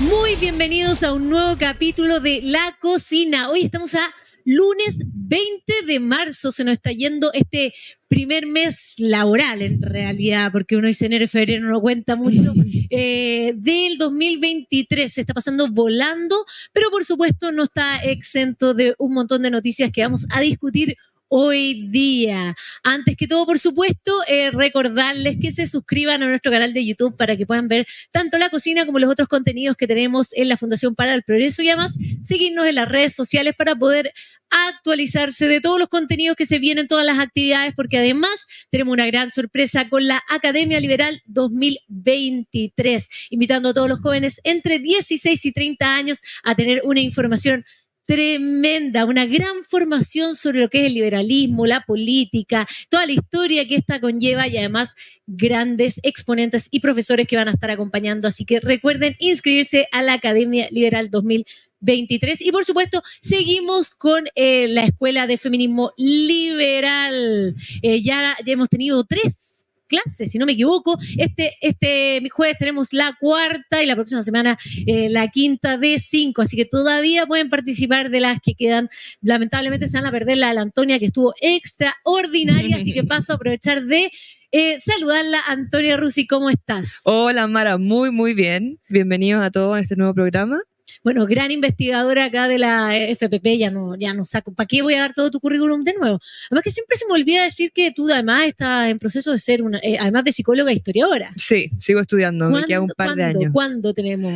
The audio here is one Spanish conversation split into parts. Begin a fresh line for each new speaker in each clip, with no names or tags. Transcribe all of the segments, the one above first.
Muy bienvenidos a un nuevo capítulo de La Cocina. Hoy estamos a lunes 20 de marzo. Se nos está yendo este primer mes laboral en realidad, porque uno dice enero y febrero no lo cuenta mucho, eh, del 2023. Se está pasando volando, pero por supuesto no está exento de un montón de noticias que vamos a discutir hoy día. Antes que todo, por supuesto, eh, recordarles que se suscriban a nuestro canal de YouTube para que puedan ver tanto la cocina como los otros contenidos que tenemos en la Fundación para el Progreso y además seguirnos en las redes sociales para poder actualizarse de todos los contenidos que se vienen, todas las actividades, porque además tenemos una gran sorpresa con la Academia Liberal 2023, invitando a todos los jóvenes entre 16 y 30 años a tener una información tremenda, una gran formación sobre lo que es el liberalismo, la política, toda la historia que esta conlleva y además grandes exponentes y profesores que van a estar acompañando. Así que recuerden inscribirse a la Academia Liberal 2023 y por supuesto seguimos con eh, la Escuela de Feminismo Liberal. Eh, ya hemos tenido tres clases, si no me equivoco. Este, este jueves tenemos la cuarta y la próxima semana eh, la quinta de cinco, así que todavía pueden participar de las que quedan. Lamentablemente se van a perder la de la Antonia, que estuvo extraordinaria, así que paso a aprovechar de eh, saludarla. Antonia Rusi, ¿cómo estás?
Hola Mara, muy, muy bien. Bienvenidos a todos a este nuevo programa
bueno, gran investigadora acá de la FPP, ya no, ya no saco. ¿Para qué voy a dar todo tu currículum de nuevo? Además que siempre se me olvida decir que tú además estás en proceso de ser una, eh, además de psicóloga e historiadora.
Sí, sigo estudiando, me queda un par de años.
¿Cuándo tenemos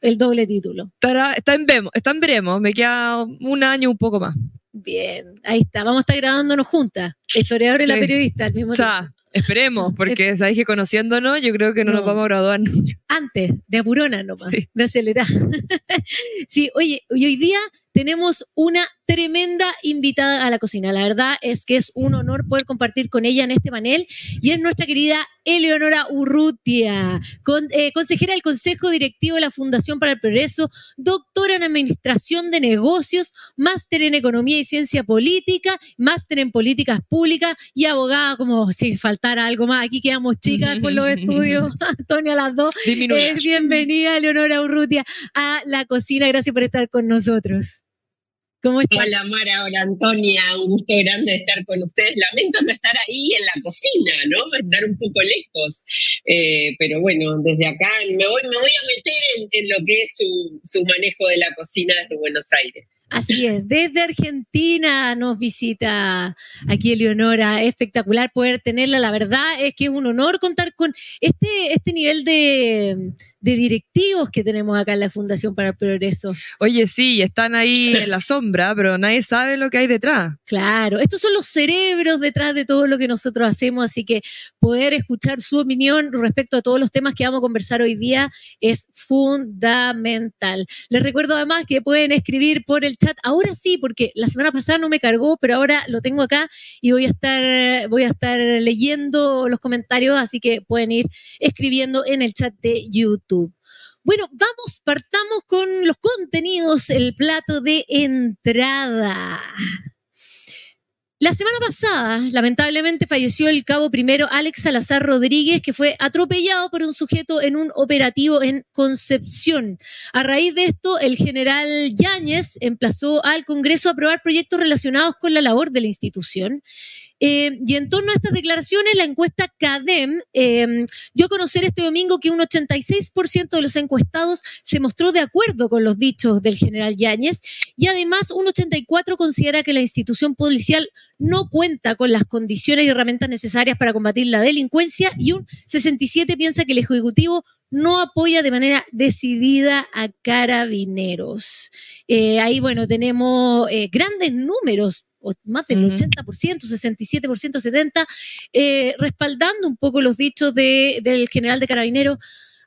el doble título?
Está, está en vemos, está en veremos, me queda un año un poco más.
Bien, ahí está, vamos a estar grabándonos juntas, historiadora y la periodista al mismo tiempo.
Esperemos, porque sabéis que conociéndonos, yo creo que no, nos vamos a graduar
Antes, de apurona nomás, de acelerar. sí, oye, hoy día tenemos una tremenda invitada a la cocina. La verdad es que es un honor poder compartir con ella en este panel y es nuestra querida Eleonora Urrutia, eh, consejera del Consejo Directivo de la Fundación para el Progreso, doctora en Administración de Negocios, máster en Economía y Ciencia Política, máster en Políticas Públicas y abogada, como si faltara algo más. Aquí quedamos chicas con los estudios, Antonia, las dos. Eh, bienvenida, Eleonora Urrutia, a la cocina. Gracias por estar con nosotros.
Hola Mara, hola Antonia, un gusto grande estar con ustedes. Lamento no estar ahí en la cocina, ¿no? Estar un poco lejos. Eh, pero bueno, desde acá me voy, me voy a meter en, lo que es su, su manejo de la cocina desde Buenos Aires.
Así es, desde Argentina nos visita aquí Eleonora, espectacular poder tenerla, la verdad es que es un honor contar con este, este nivel de, de directivos que tenemos acá en la Fundación para el Progreso.
Oye, sí, están ahí en la sombra, pero nadie sabe lo que hay detrás.
Claro, estos son los cerebros detrás de todo lo que nosotros hacemos, así que poder escuchar su opinión respecto a todos los temas que vamos a conversar hoy día es fundamental. Les recuerdo además que pueden escribir por el chat, ahora sí, porque la semana pasada no me cargó, pero ahora lo tengo acá y voy a estar, voy a estar leyendo los comentarios, así que pueden ir escribiendo en el chat de YouTube. Bueno, vamos, partamos con los contenidos, el plato de entrada. La semana pasada, lamentablemente, falleció el cabo primero Alex Salazar Rodríguez, que fue atropellado por un sujeto en un operativo en Concepción. A raíz de esto, el general Yáñez emplazó al Congreso a aprobar proyectos relacionados con la labor de la institución. Eh, y en torno a estas declaraciones, la encuesta CADEM eh, dio a conocer este domingo que un 86% de los encuestados se mostró de acuerdo con los dichos del general Yáñez y además un 84% considera que la institución policial no cuenta con las condiciones y herramientas necesarias para combatir la delincuencia y un 67% piensa que el Ejecutivo no apoya de manera decidida a carabineros. Eh, ahí, bueno, tenemos grandes números más del 80%, 67%, 70%, respaldando un poco los dichos del general de Carabineros.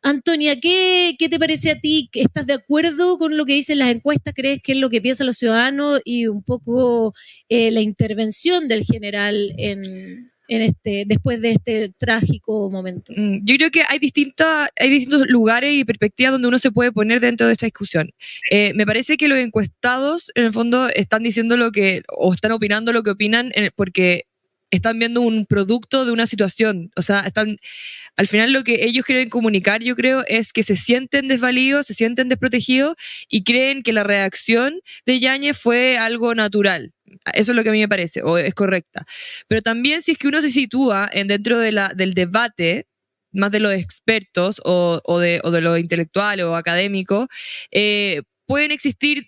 Antonia, ¿qué, ¿qué, te parece a ti? ¿Estás de acuerdo con lo que dicen las encuestas? ¿Crees que es lo que piensan los ciudadanos y un poco eh, la intervención del general en, en este, después de este trágico momento?
Mm, yo creo que hay, distintas, hay distintos lugares y perspectivas donde uno se puede poner dentro de esta discusión. Eh, me parece que los encuestados, en el fondo, están diciendo lo que, o están opinando lo que opinan, porque están viendo un producto de una situación. O sea, están, al final lo que ellos quieren comunicar, yo creo, es que se sienten desvalidos, se sienten desprotegidos y creen que la reacción de Yañez fue algo natural. Eso es lo que a mí me parece, o es correcta. Pero también si es que uno se sitúa en dentro del debate, más de los expertos o, de, o de lo intelectual o académico, eh, pueden existir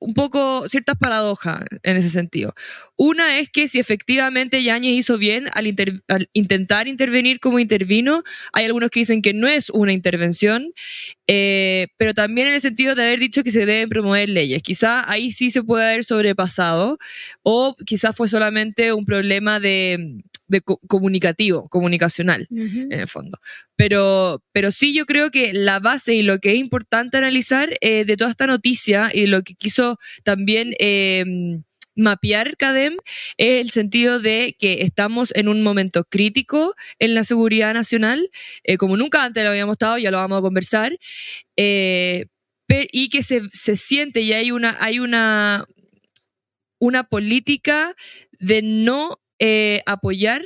un poco ciertas paradojas en ese sentido. Una es que si efectivamente Yáñez hizo bien al, intentar intervenir como intervino, hay algunos que dicen que no es una intervención, eh, pero también en el sentido de haber dicho que se deben promover leyes. Quizá ahí sí se puede haber sobrepasado o quizás fue solamente un problema de de comunicativo, comunicacional, en el fondo. Pero, pero sí yo creo que la base y lo que es importante analizar eh, de toda esta noticia y lo que quiso también... Em, mapear CADEM es el sentido de que estamos en un momento crítico en la seguridad nacional, eh, como nunca antes lo habíamos estado, ya lo vamos a conversar, eh, y que se, se, siente y hay una, hay una, una política de no eh, apoyar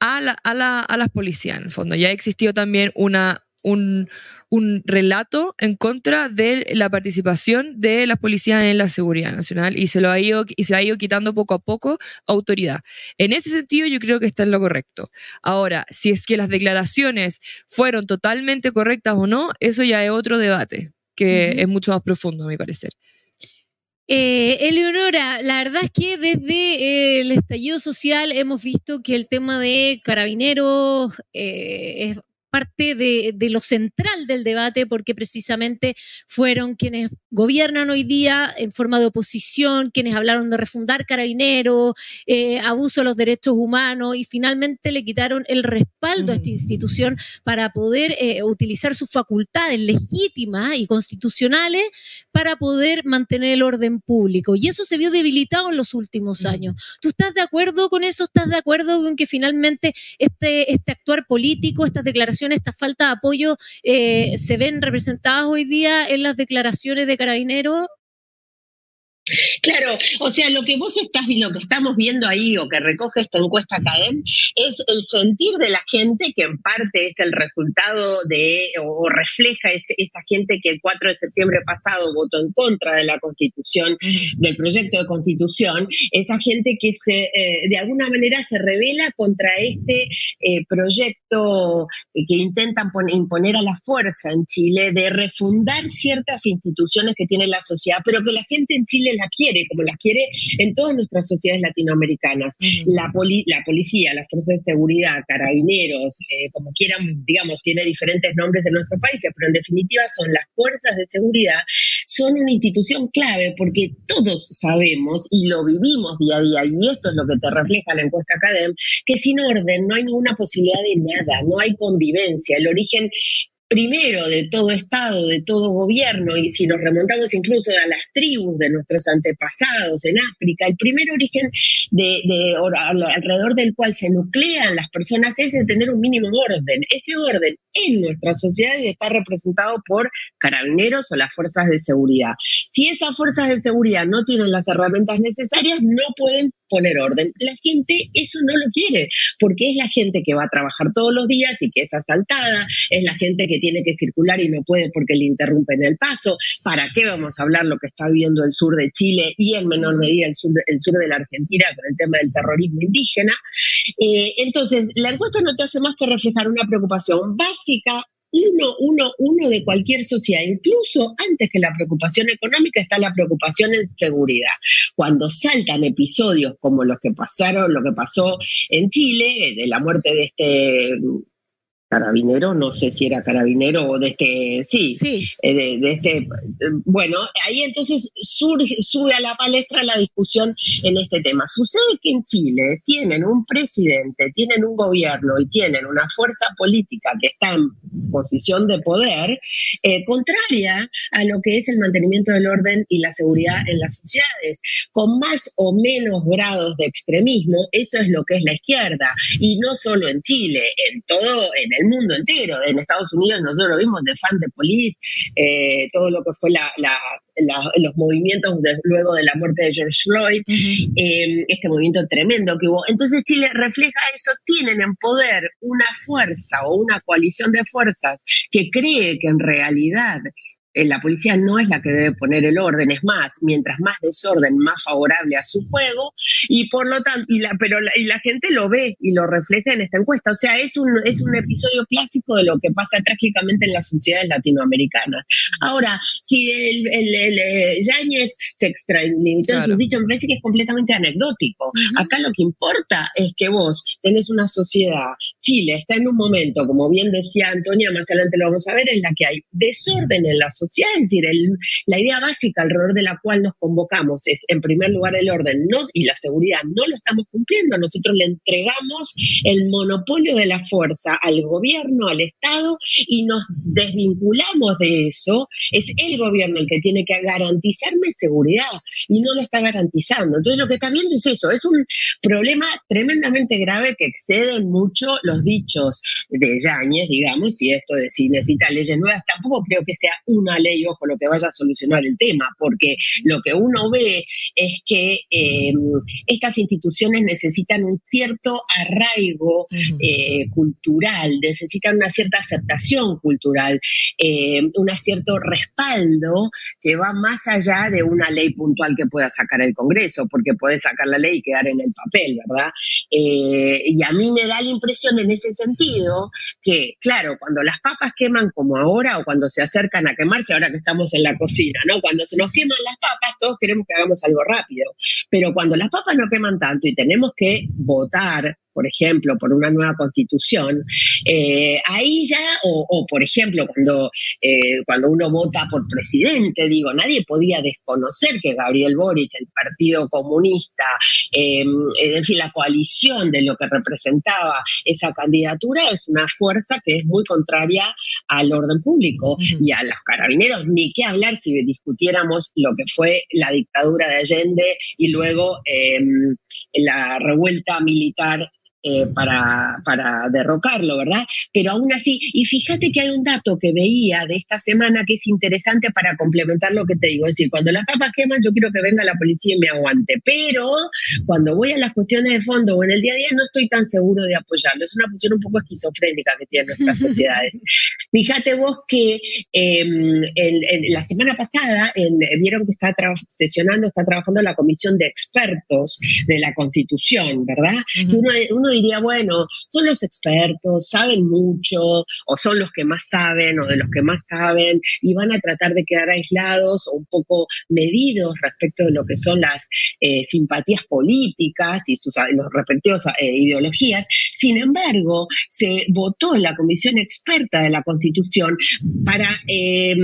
a, la, a, la, a, las policías, en el fondo. Ya existió también una, un, un, relato en contra de la participación de las policías en la seguridad nacional y se, lo ha ido, y se ha ido quitando poco a poco autoridad. En ese sentido, yo creo que está en lo correcto. Ahora, si es que las declaraciones fueron totalmente correctas o no, eso ya es otro debate que es mucho más profundo, a mi parecer.
Eh, Eleonora, la verdad es que desde eh, el estallido social hemos visto que el tema de carabineros eh, es parte de, lo central del debate porque precisamente fueron quienes gobiernan hoy día en forma de oposición, quienes hablaron de refundar carabineros, eh, abuso de los derechos humanos y finalmente le quitaron el respaldo a esta mm. institución para poder eh, utilizar sus facultades legítimas y constitucionales para poder mantener el orden público. Y eso se vio debilitado en los últimos mm. años. ¿Tú estás de acuerdo con eso? ¿Estás de acuerdo con que finalmente este, este actuar político, estas declaraciones esta falta de apoyo eh, se ven representadas hoy día en las declaraciones de carabineros
Claro, o sea, lo que vos estás lo que estamos viendo ahí o que recoge esta encuesta Academ es el sentir de la gente que en parte es el resultado de o refleja esa gente que el 4 de septiembre pasado votó en contra de la Constitución, del proyecto de Constitución, esa gente que se eh, de alguna manera se revela contra este eh, proyecto que intentan imponer a la fuerza en Chile de refundar ciertas instituciones que tiene la sociedad, pero que la gente en Chile la quiere, como las quiere en todas nuestras sociedades latinoamericanas. la, la policía, las fuerzas de seguridad, carabineros, eh, como quieran, digamos, tiene diferentes nombres en nuestros países, pero en definitiva son las fuerzas de seguridad, son una institución clave porque todos sabemos y lo vivimos día a día, y esto es lo que te refleja la encuesta Academ, que sin orden no hay ninguna posibilidad de nada, no hay convivencia. El origen primero de todo Estado, de todo gobierno, y si nos remontamos incluso a las tribus de nuestros antepasados en África, el primer origen de, alrededor del cual se nuclean las personas es de tener un mínimo orden. Ese orden en nuestra sociedad está representado por carabineros o las fuerzas de seguridad. Si esas fuerzas de seguridad no tienen las herramientas necesarias, no pueden poner orden. La gente eso no lo quiere, porque es la gente que va a trabajar todos los días y que es asaltada, es la gente que tiene que circular y no puede porque le interrumpen el paso. ¿Para qué vamos a hablar lo que está viviendo el sur de Chile y en menor medida el sur de, el sur de la Argentina con el tema del terrorismo indígena? Eh, entonces, la encuesta no te hace más que reflejar una preocupación básica uno, uno, uno de cualquier sociedad. Incluso antes que la preocupación económica está la preocupación en seguridad. Cuando saltan episodios como los que pasaron, lo que pasó en Chile, de la muerte de este carabinero, no sé si era carabinero o de este, sí, sí. Eh, de, este, bueno, ahí entonces surge, sube a la palestra la discusión en este tema. Sucede que en Chile tienen un presidente, tienen un gobierno y tienen una fuerza política que está en posición de poder eh, contraria a lo que es el mantenimiento del orden y la seguridad en las sociedades, con más o menos grados de extremismo, eso es lo que es la izquierda, y no solo en Chile, en todo, en el mundo entero. En Estados Unidos nosotros lo vimos de Fan de Police, eh, todo lo que fue la, los movimientos luego de la muerte de George Floyd, em, este movimiento tremendo que hubo. Entonces Chile refleja eso, tienen en poder una fuerza o una coalición de fuerzas que cree que en realidad eh, la policía no es la que debe poner el orden, es más, mientras más desorden, más favorable a su juego, y por lo tanto, y la, pero la, y la gente lo ve y lo refleja en esta encuesta. O sea, es un, es un episodio clásico de lo que pasa trágicamente en las sociedades latinoamericanas. Ahora, si el, el, el, eh, Yáñez se extralimitó en sus dichos, me parece que es completamente anecdótico. Acá lo que importa es que vos tenés una sociedad, Chile está en un momento, como bien decía Antonia, más adelante lo vamos a ver, en la que hay desorden en la sociedad es decir, la idea básica alrededor de la cual nos convocamos es, en primer lugar, el orden y la seguridad. No lo estamos cumpliendo. Nosotros le entregamos el monopolio de la fuerza al gobierno, al Estado, y nos desvinculamos de eso. Es el gobierno el que tiene que garantizarme seguridad y no lo está garantizando. Entonces, lo que está viendo es eso. Es un problema tremendamente grave que excede mucho los dichos de Yáñez, digamos, y esto de si necesita leyes nuevas, tampoco creo que sea una ley, ojo, lo que vaya a solucionar el tema, porque lo que uno ve es que em, estas instituciones necesitan un cierto arraigo eh, cultural, necesitan una cierta aceptación cultural, eh, un cierto respaldo que va más allá de una ley puntual que pueda sacar el Congreso, porque puede sacar la ley y quedar en el papel, ¿verdad? Eh, y a mí me da la impresión en ese sentido que, claro, cuando las papas queman como ahora o cuando se acercan a quemar, ahora que estamos en la cocina, ¿no? Cuando se nos queman las papas, todos queremos que hagamos algo rápido, pero cuando las papas no queman tanto y tenemos que votar por ejemplo, por una nueva constitución, eh, ahí ya, o, por ejemplo, cuando, eh, cuando uno vota por presidente, digo, nadie podía desconocer que Gabriel Boric, el Partido Comunista, em, en fin, la coalición de lo que representaba esa candidatura es una fuerza que es muy contraria al orden público y a los carabineros, ni qué hablar si discutiéramos lo que fue la dictadura de Allende y luego em, la revuelta militar eh, para, para derrocarlo, ¿verdad? Pero aún así, y fíjate que hay un dato que veía de esta semana que es interesante para complementar lo que te digo, es decir, cuando las papas queman yo quiero que venga la policía y me aguante, pero cuando voy a las cuestiones de fondo o en el día a día no estoy tan seguro de apoyarlo, es una posición un poco esquizofrénica que tienen nuestras sociedades. Fíjate vos que em, la semana pasada vieron que está sesionando, está trabajando la comisión de expertos de la Constitución, ¿verdad? uno, uno diría, bueno, son los expertos, saben mucho, o son los que más saben, o de los que más saben, y van a tratar de quedar aislados o un poco medidos respecto de lo que son las eh, simpatías políticas y sus los respectivos eh, ideologías. Sin embargo, se votó en la comisión experta de la Constitución para em,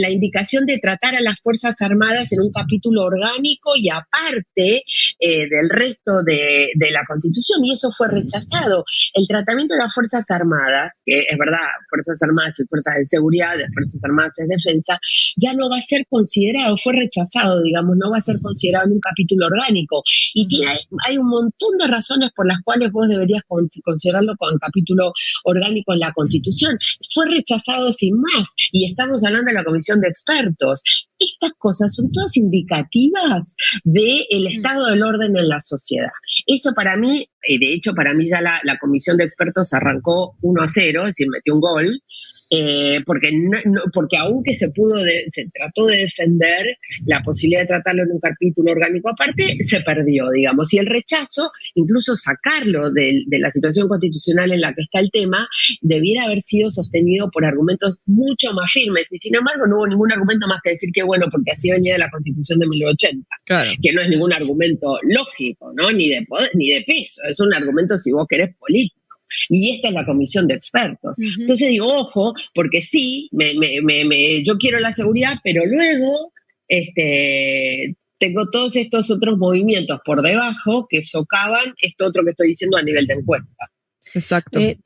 la indicación de tratar a las Fuerzas Armadas en un capítulo orgánico y aparte eh, del resto de, de la Constitución. Y eso fue rechazado. El tratamiento de las Fuerzas Armadas, que es verdad, Fuerzas Armadas y Fuerzas de Seguridad, de Fuerzas Armadas es defensa, ya no va a ser considerado, fue rechazado, digamos, no va a ser considerado en un capítulo orgánico. Y tiene, hay un montón de razones por las cuales vos deberías considerarlo con capítulo orgánico en la Constitución. Fue rechazado sin más. Y estamos hablando de la Comisión de Expertos. Estas cosas son todas indicativas del el estado del orden en la sociedad. Eso para mí, eh, de hecho, para mí ya la, la comisión de expertos arrancó 1 a 0, es decir, metió un gol, eh, porque, no, porque aunque se pudo, se trató de defender la posibilidad de tratarlo en un capítulo orgánico aparte, se perdió, digamos. Y el rechazo, incluso sacarlo de, de, la situación constitucional en la que está el tema, debiera haber sido sostenido por argumentos mucho más firmes. Y sin embargo, no hubo ningún argumento más que decir que, bueno, porque así venía de la constitución de 1980, claro. que no es ningún argumento lógico, ¿no? Ni de, poder, ni de peso, es un argumento, si vos querés, político. Y esta es la comisión de expertos. Entonces digo, ojo, porque sí, me, me, me, yo quiero la seguridad, pero luego este, tengo todos estos otros movimientos por debajo que socavan esto otro que estoy diciendo a nivel de encuesta.
Exacto.
Eh,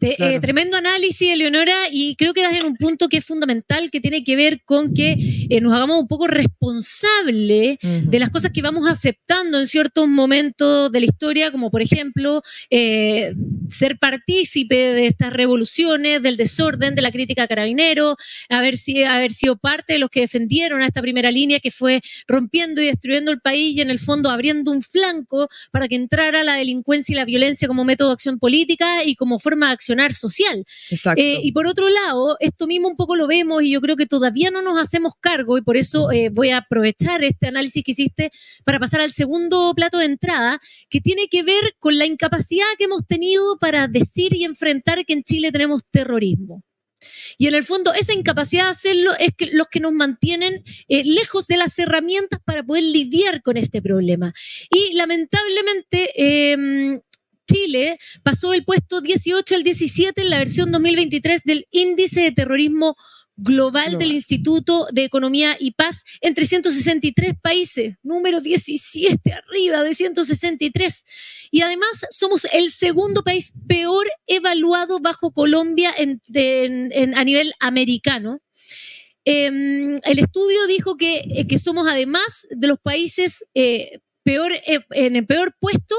tremendo análisis, Eleonora, y creo que das en un punto que es fundamental, que tiene que ver con que nos hagamos un poco responsables de las cosas que vamos aceptando en ciertos momentos de la historia, como por ejemplo ser partícipe de estas revoluciones, del desorden, de la crítica a carabineros, haber, haber sido parte de los que defendieron a esta primera línea que fue rompiendo y destruyendo el país y en el fondo abriendo un flanco para que entrara la delincuencia y la violencia como método de acción política y como forma de accionar social. Eh, y por otro lado, esto mismo un poco lo vemos y yo creo que todavía no nos hacemos cargo y por eso eh, voy a aprovechar este análisis que hiciste para pasar al segundo plato de entrada, que tiene que ver con la incapacidad que hemos tenido para decir y enfrentar que en Chile tenemos terrorismo. Y en el fondo, esa incapacidad de hacerlo es que los que nos mantienen eh, lejos de las herramientas para poder lidiar con este problema. Y lamentablemente, em, Chile pasó del puesto 18 al 17 en la versión 2023 del índice de terrorismo global del Instituto de Economía y Paz en 363 países, número 17 arriba de 163. Y además somos el segundo país peor evaluado bajo Colombia a nivel americano. Em, el estudio dijo que, eh, que, somos además de los países eh, peor, eh, en el peor puesto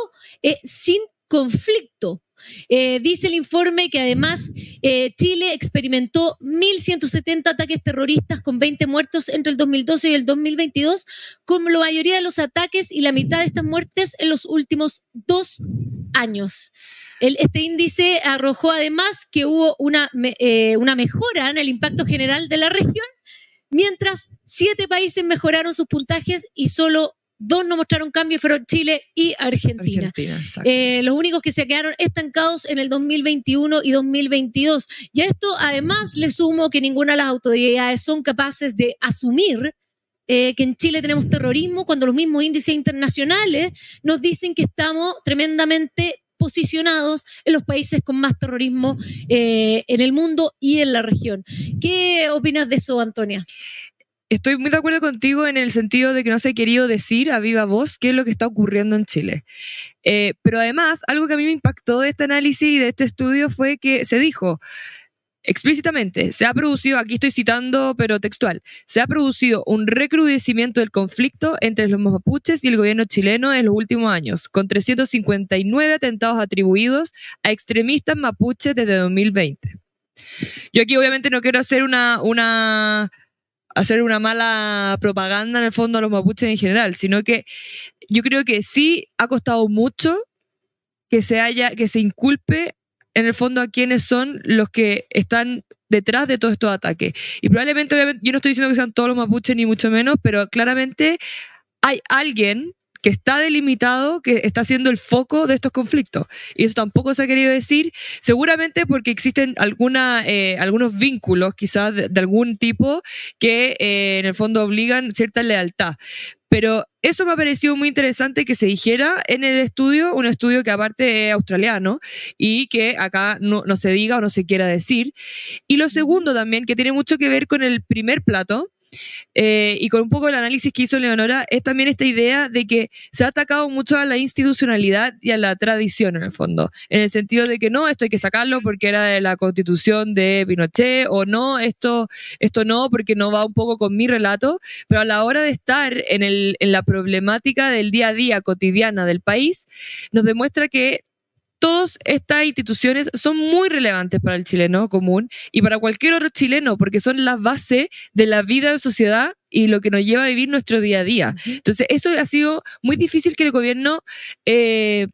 sin conflicto. Eh, dice el informe que además eh, Chile experimentó 1.170 ataques terroristas con 20 muertos entre el 2012 y el 2022, como la mayoría de los ataques y la mitad de estas muertes en los últimos dos años. este índice arrojó además que hubo una, eh, una mejora en el impacto general de la región, mientras siete países mejoraron sus puntajes y solo Dos no mostraron cambio fueron Chile y Argentina. Eh, los únicos que se quedaron estancados en el 2021 y 2022. Y a esto además le sumo que ninguna de las autoridades son capaces de asumir eh, que en Chile tenemos terrorismo cuando los mismos índices internacionales nos dicen que estamos tremendamente posicionados en los países con más terrorismo eh, en el mundo y en la región. ¿Qué opinas de eso, Antonia?
Estoy muy de acuerdo contigo en el sentido de que no se ha querido decir a viva voz qué es lo que está ocurriendo en Chile. Eh, pero además, algo que a mí me impactó de este análisis y de este estudio fue que se dijo explícitamente, se ha producido, aquí estoy citando, pero textual, se ha producido un recrudecimiento del conflicto entre los mapuches y el gobierno chileno en los últimos años, con 359 atentados atribuidos a extremistas mapuches desde 2020. Yo aquí obviamente no quiero hacer una, una hacer una mala propaganda en el fondo a los mapuches en general, sino que yo creo que sí ha costado mucho que se haya, que se inculpe en el fondo a quienes son los que están detrás de todos estos ataques. Y probablemente, obviamente, yo no estoy diciendo que sean todos los mapuches ni mucho menos, pero claramente hay alguien que está delimitado, que está siendo el foco de estos conflictos. Y eso tampoco se ha querido decir, seguramente porque existen alguna, eh, algunos vínculos quizás de, algún tipo que eh, en el fondo obligan cierta lealtad. Pero eso me ha parecido muy interesante que se dijera en el estudio, un estudio que aparte es australiano y que acá no, no se diga o no se quiera decir. Y lo segundo también, que tiene mucho que ver con el primer plato, eh, y con un poco el análisis que hizo Leonora, es también esta idea de que se ha atacado mucho a la institucionalidad y a la tradición en el fondo, en el sentido de que no, esto hay que sacarlo porque era de la constitución de Pinochet, o no, esto, esto no, porque no va un poco con mi relato, pero a la hora de estar en, el, en la problemática del día a día cotidiana del país, nos demuestra que todas estas instituciones son muy relevantes para el chileno común y para cualquier otro chileno, porque son la base de la vida de sociedad y lo que nos lleva a vivir nuestro día a día. Entonces, eso ha sido muy difícil que el gobierno... Eh,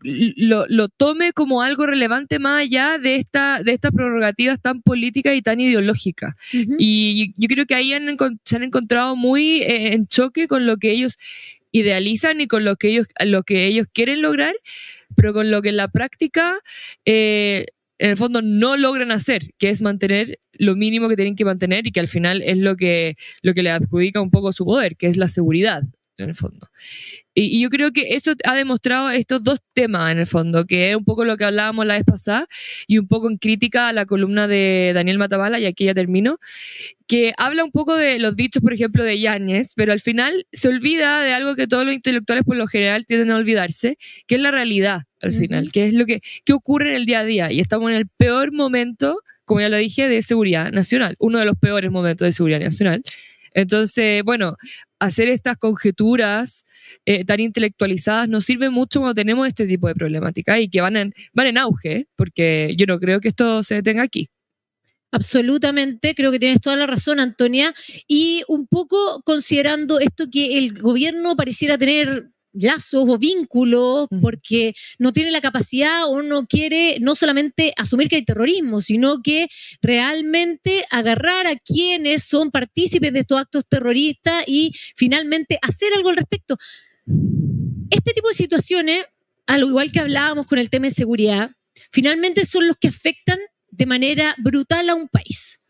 lo, tome como algo relevante más allá de, esta, de estas prerrogativas tan políticas y tan ideológicas. Y yo creo que ahí se han encontrado muy eh, en choque con lo que ellos idealizan y con lo que ellos, lo que ellos quieren lograr, pero con lo que en la práctica, eh, en el fondo, no logran hacer, que es mantener lo mínimo que tienen que mantener y que al final es lo que, lo que le adjudica un poco su poder, que es la seguridad. En el fondo. Y, yo creo que eso ha demostrado estos dos temas, en el fondo, que es un poco lo que hablábamos la vez pasada y un poco en crítica a la columna de Daniel Matabala, y aquí ya termino, que habla un poco de los dichos, por ejemplo, de Yáñez, pero al final se olvida de algo que todos los intelectuales por lo general tienden a olvidarse, que es la realidad, al final, que es lo que, que ocurre en el día a día. Y estamos en el peor momento, como ya lo dije, de seguridad nacional, uno de los peores momentos de seguridad nacional. Entonces, bueno, hacer estas conjeturas eh, tan intelectualizadas nos sirve mucho cuando tenemos este tipo de problemática y que van en, van en auge, porque yo no creo que esto se detenga aquí.
Absolutamente, creo que tienes toda la razón, Antonia. Y un poco considerando esto que el gobierno pareciera tener lazos o vínculos porque no tiene la capacidad o no quiere no solamente asumir que hay terrorismo, sino que realmente agarrar a quienes son partícipes de estos actos terroristas y finalmente hacer algo al respecto. Este tipo de situaciones, al igual que hablábamos con el tema de seguridad, finalmente son los que afectan de manera brutal a un país.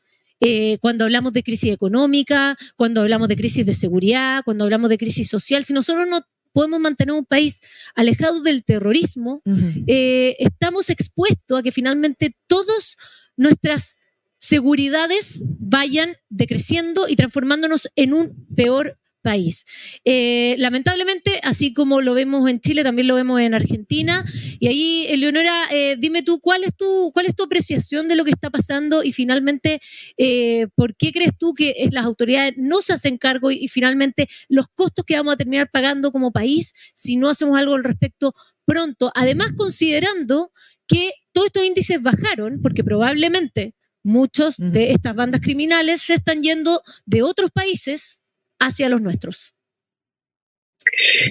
Eh, cuando hablamos de crisis económica, cuando hablamos de crisis de seguridad, cuando hablamos de crisis social, si nosotros no podemos mantener un país alejado del terrorismo, eh, estamos expuestos a que finalmente todas nuestras seguridades vayan decreciendo y transformándonos en un peor país. Eh, lamentablemente, así como lo vemos en Chile, también lo vemos en Argentina. Y ahí, Eleonora, eh, dime tú, ¿cuál es tu, ¿cuál es tu apreciación de lo que está pasando? Y finalmente, eh, ¿por qué crees tú que las autoridades no se hacen cargo y, finalmente los costos que vamos a terminar pagando como país si no hacemos algo al respecto pronto? Además, considerando que todos estos índices bajaron, porque probablemente muchos de estas bandas criminales se están yendo de otros países hacia los nuestros.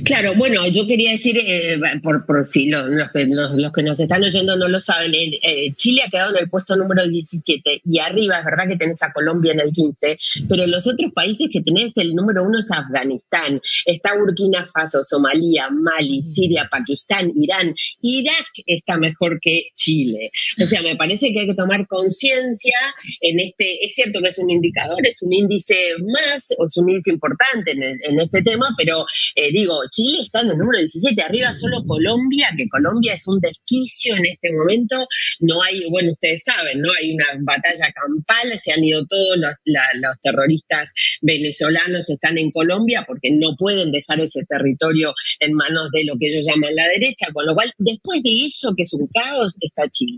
Claro, bueno, yo quería decir, eh, por, si los, que nos están oyendo no lo saben, eh, Chile ha quedado en el puesto número 17 y arriba es verdad que tenés a Colombia en el 15, pero los otros países que tenés, el número uno es Afganistán, está Burkina Faso, Somalia, Mali, Siria, Pakistán, Irán, Irak está mejor que Chile. O sea, me parece que hay que tomar conciencia en este, es cierto que es un indicador, es un índice más, o es un índice importante en, este tema, pero... Eh, digo, Chile está en el número 17, arriba solo Colombia, que Colombia es un desquicio en este momento. No hay, bueno, ustedes saben, ¿no? Hay una batalla campal, se han ido todos los, terroristas venezolanos, están en Colombia porque no pueden dejar ese territorio en manos de lo que ellos llaman la derecha, con lo cual, después de eso, que es un caos, está Chile.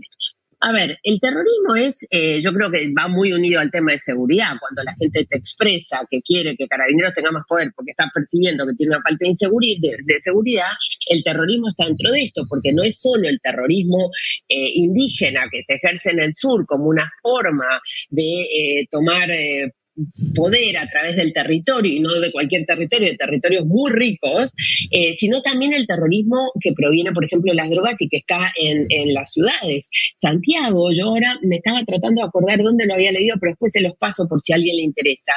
A ver, el terrorismo es, eh, yo creo que va muy unido al tema de seguridad. Cuando la gente te expresa que quiere que Carabineros tenga más poder porque está percibiendo que tiene una falta de, seguridad, el terrorismo está dentro de esto, porque no es solo el terrorismo eh, indígena que se ejerce en el sur como una forma de eh, tomar poder a través del territorio y no de cualquier territorio, de territorios muy ricos, eh, sino también el terrorismo que proviene, por ejemplo, de las drogas y que está en, las ciudades. Santiago, yo ahora me estaba tratando de acordar dónde lo había leído, pero después se los paso por si a alguien le interesa.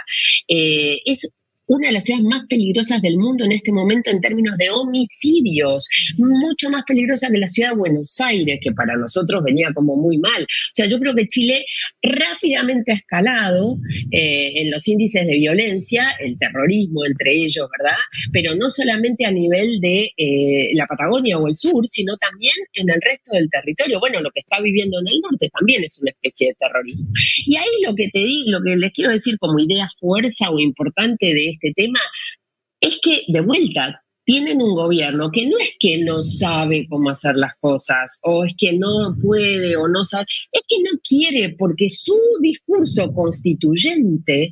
Eh, es una de las ciudades más peligrosas del mundo en este momento en términos de homicidios, mucho más peligrosa que la ciudad de Buenos Aires, que para nosotros venía como muy mal. O sea, yo creo que Chile rápidamente ha escalado eh, en los índices de violencia, el terrorismo entre ellos, ¿verdad? Pero no solamente a nivel de eh, la Patagonia o el sur, sino también en el resto del territorio. Bueno, lo que está viviendo en el norte también es una especie de terrorismo. Y ahí lo que te digo, lo que les quiero decir como idea fuerza o importante de este tema es que, de vuelta, tienen un gobierno que no es que no sabe cómo hacer las cosas, o es que no puede o no sabe, es que no quiere, porque su discurso constituyente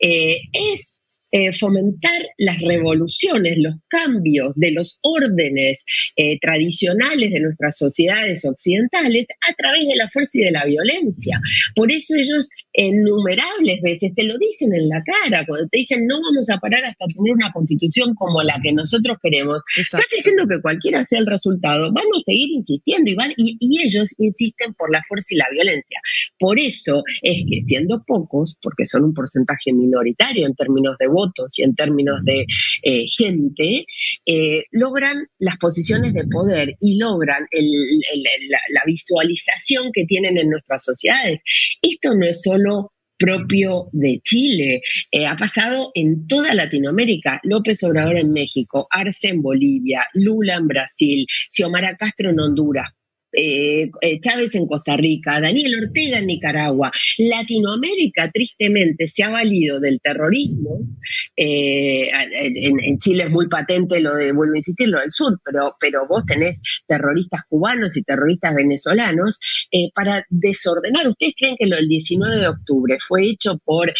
eh, es eh, fomentar las revoluciones, los cambios de los órdenes eh, tradicionales de nuestras sociedades occidentales a través de la fuerza y de la violencia. Por eso ellos innumerables veces te lo dicen en la cara, cuando te dicen no vamos a parar hasta tener una constitución como la que nosotros queremos. Estás diciendo que cualquiera sea el resultado, van a seguir insistiendo y, van, y, ellos insisten por la fuerza y la violencia. Por eso es que siendo pocos, porque son un porcentaje minoritario en términos de votos y en términos de eh, gente, eh, logran las posiciones de poder y logran la visualización que tienen en nuestras sociedades. Esto no es solo propio de Chile. Eh, ha pasado en toda Latinoamérica. López Obrador en México, Arce en Bolivia, Lula en Brasil, Xiomara Castro en Honduras, eh, eh, Chávez en Costa Rica, Daniel Ortega en Nicaragua. Latinoamérica, tristemente, se ha valido del terrorismo. Eh, en, Chile es muy patente lo de, vuelvo a insistir, lo del sur, pero, pero vos tenés terroristas cubanos y terroristas venezolanos para desordenar. ¿Ustedes creen que lo del 19 de octubre fue hecho por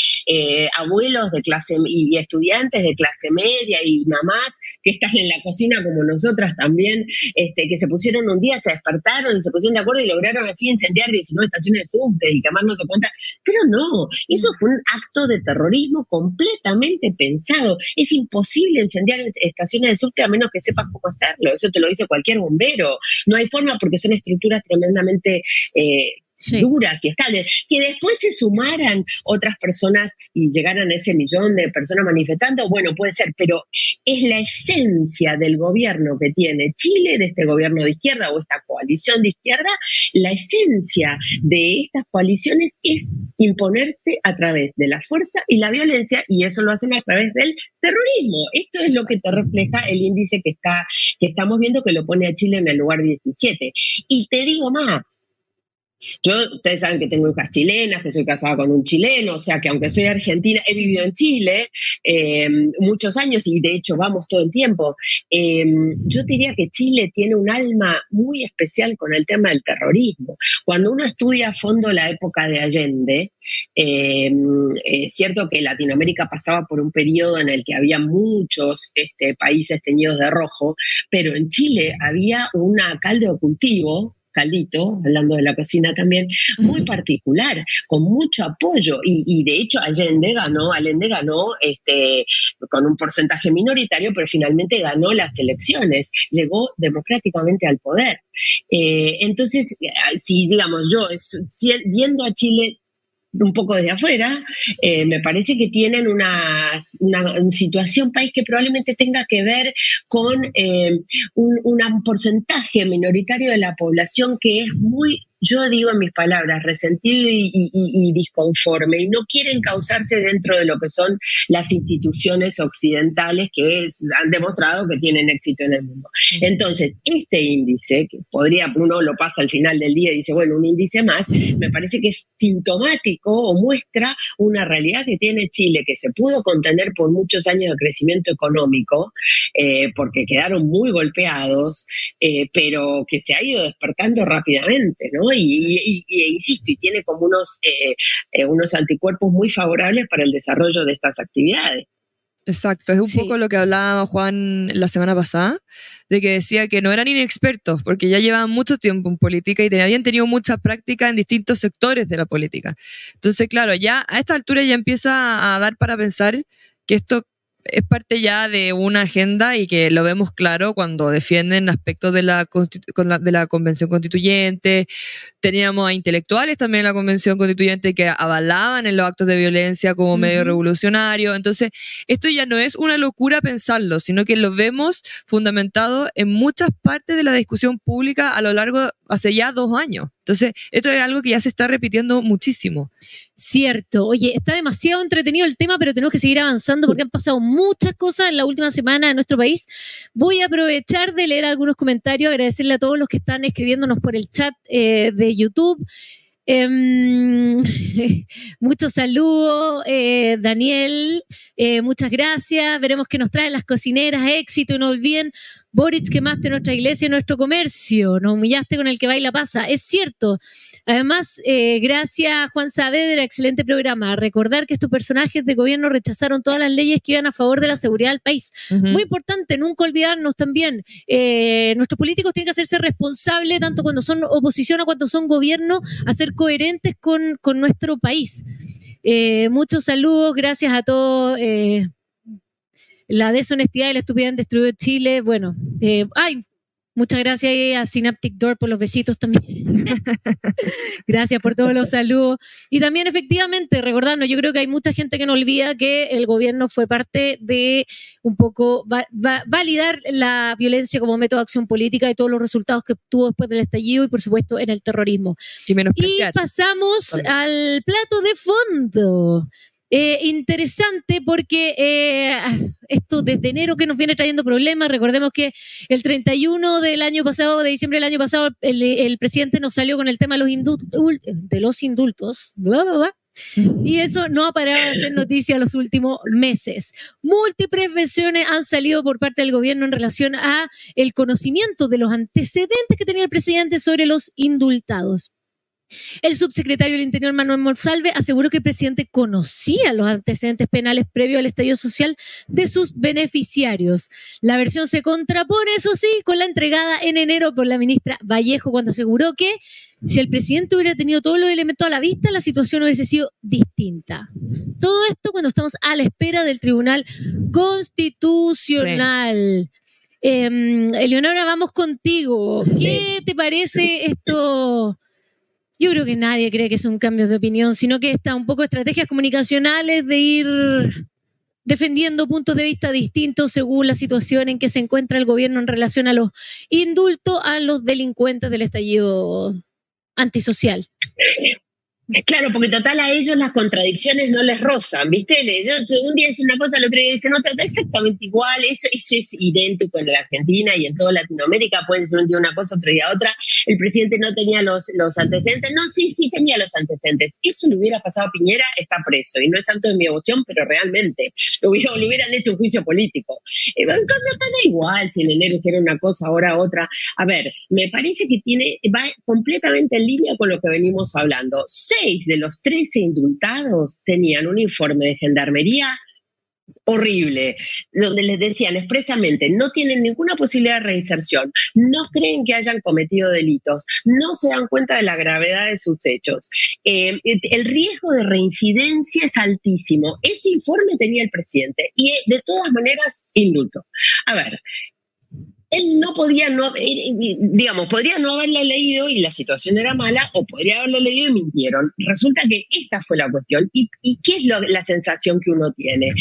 abuelos de clase y estudiantes de clase media y mamás que están en la cocina como nosotras también, este, que se pusieron un día, se despertaron? Y se pusieron de acuerdo y lograron así incendiar 19 estaciones de subte y que más no se cuenta. Pero no, eso fue un acto de terrorismo completamente pensado. Es imposible incendiar estaciones de subte a menos que sepas cómo hacerlo. Eso te lo dice cualquier bombero. No hay forma porque son estructuras tremendamente eh, duras y estables, que después se sumaran otras personas y llegaran a ese millón de personas manifestando, bueno, puede ser, pero es la esencia del gobierno que tiene Chile, de este gobierno de izquierda o esta coalición de izquierda, la esencia de estas coaliciones es imponerse a través de la fuerza y la violencia y eso lo hacen a través del terrorismo. Esto es lo que te refleja el índice que, está, que estamos viendo que lo pone a Chile en el lugar 17. Y te digo más, yo, ustedes saben que tengo hijas chilenas, que soy casada con un chileno, o sea que aunque soy argentina, he vivido en Chile eh, muchos años y de hecho vamos todo el tiempo. Eh, yo diría que Chile tiene un alma muy especial con el tema del terrorismo. Cuando uno estudia a fondo la época de Allende, eh, es cierto que Latinoamérica pasaba por un periodo en el que había muchos este, países teñidos de rojo, pero en Chile había un caldo de cultivo caldito, hablando de la cocina también, muy particular, con mucho apoyo. Y, de hecho Allende ganó, Allende ganó este, con un porcentaje minoritario, pero finalmente ganó las elecciones, llegó democráticamente al poder. Eh, entonces, si digamos yo, viendo a Chile un poco desde afuera, eh, me parece que tienen una, situación país que probablemente tenga que ver con eh, un porcentaje minoritario de la población que es muy yo digo en mis palabras, resentido y, disconforme, y no quieren causarse dentro de lo que son las instituciones occidentales que han demostrado que tienen éxito en el mundo. Entonces, este índice, que podría, uno lo pasa al final del día y dice, bueno, un índice más, me parece que es sintomático o muestra una realidad que tiene Chile, que se pudo contener por muchos años de crecimiento económico, eh, porque quedaron muy golpeados, eh, pero que se ha ido despertando rápidamente, ¿no? Y, insisto, y tiene como unos, eh, eh, unos anticuerpos muy favorables para el desarrollo de estas actividades.
Exacto, es un poco lo que hablaba Juan la semana pasada, de que decía que no eran inexpertos, porque ya llevaban mucho tiempo en política y habían tenido mucha práctica en distintos sectores de la política. Entonces, claro, ya a esta altura ya empieza a dar para pensar que esto es parte ya de una agenda y que lo vemos claro cuando defienden aspectos de la, de la Convención Constituyente. Teníamos a intelectuales también en la Convención Constituyente que avalaban en los actos de violencia como medio revolucionario. Entonces, esto ya no es una locura pensarlo, sino que lo vemos fundamentado en muchas partes de la discusión pública a lo largo, hace ya dos años. Entonces, esto es algo que ya se está repitiendo muchísimo.
Cierto. Oye, está demasiado entretenido el tema, pero tenemos que seguir avanzando porque han pasado muchas cosas en la última semana en nuestro país. Voy a aprovechar de leer algunos comentarios, agradecerle a todos los que están escribiéndonos por el chat eh, de YouTube. Em, muchos saludos, eh, Daniel, eh, muchas gracias. Veremos qué nos traen las cocineras, éxito no olviden Boric, quemaste nuestra iglesia y nuestro comercio, nos humillaste con el que baila pasa. Es cierto. Además, eh, gracias Juan Saavedra, excelente programa. Recordar que estos personajes de gobierno rechazaron todas las leyes que iban a favor de la seguridad del país. Muy importante, nunca olvidarnos también. Eh, nuestros políticos tienen que hacerse responsables, tanto cuando son oposición o cuando son gobierno, a ser coherentes con, nuestro país. Eh, muchos saludos, gracias a todos la deshonestidad y la estupidez han destruido Chile. Bueno, eh, ay, Muchas gracias a Synaptic Door por los besitos también. gracias por todos los saludos. Y también, efectivamente, recordando, yo creo que hay mucha gente que no olvida que el gobierno fue parte de un poco validar la violencia como método de acción política y todos los resultados que tuvo después del estallido y, por supuesto, en el terrorismo.
Y,
y pasamos al plato de fondo. Eh, interesante porque eh, esto desde enero que nos viene trayendo problemas, recordemos que el 31 del año pasado, de diciembre del año pasado, el, presidente nos salió con el tema de los, de los indultos, bla, bla, bla, y eso no ha parado de ser noticia los últimos meses. Múltiples versiones han salido por parte del gobierno en relación a el conocimiento de los antecedentes que tenía el presidente sobre los indultados. El subsecretario del Interior, Manuel Monsalve, aseguró que el presidente conocía los antecedentes penales previos al estallido social de sus beneficiarios. La versión se contrapone, eso sí, con la entregada en enero por la ministra Vallejo, cuando aseguró que si el presidente hubiera tenido todos los elementos a la vista, la situación hubiese sido distinta. Todo esto cuando estamos a la espera del Tribunal Constitucional. Em, Eleonora, vamos contigo. ¿Qué te parece esto? Yo creo que nadie cree que es un cambio de opinión, sino que está un poco estrategias comunicacionales de ir defendiendo puntos de vista distintos según la situación en que se encuentra el gobierno en relación a los indultos a los delincuentes del estallido antisocial.
Claro, porque total a ellos las contradicciones no les rozan, ¿viste? un día dice una cosa, el otro día dice otra, exactamente igual, eso, eso es idéntico en la Argentina y en toda Latinoamérica, pueden decir un día una cosa, otro día otra, el presidente no tenía los, los antecedentes, no, sí, sí tenía los antecedentes, eso le hubiera pasado a Piñera, está preso, y no es santo de mi devoción, pero realmente, lo, hubieran hecho un juicio político. Eh, entonces da igual si en enero quiere una cosa, ahora otra. A ver, me parece que tiene, va completamente en línea con lo que venimos hablando de los 13 indultados tenían un informe de gendarmería horrible, donde les decían expresamente, no tienen ninguna posibilidad de reinserción, no creen que hayan cometido delitos, no se dan cuenta de la gravedad de sus hechos. Eh, el riesgo de reincidencia es altísimo. Ese informe tenía el presidente y de todas maneras indulto. A ver, él no podía no, eh, digamos, podría no haberlo leído y la situación era mala, o podría haberlo leído y mintieron. Resulta que esta fue la cuestión. ¿Y, qué es la sensación que uno tiene?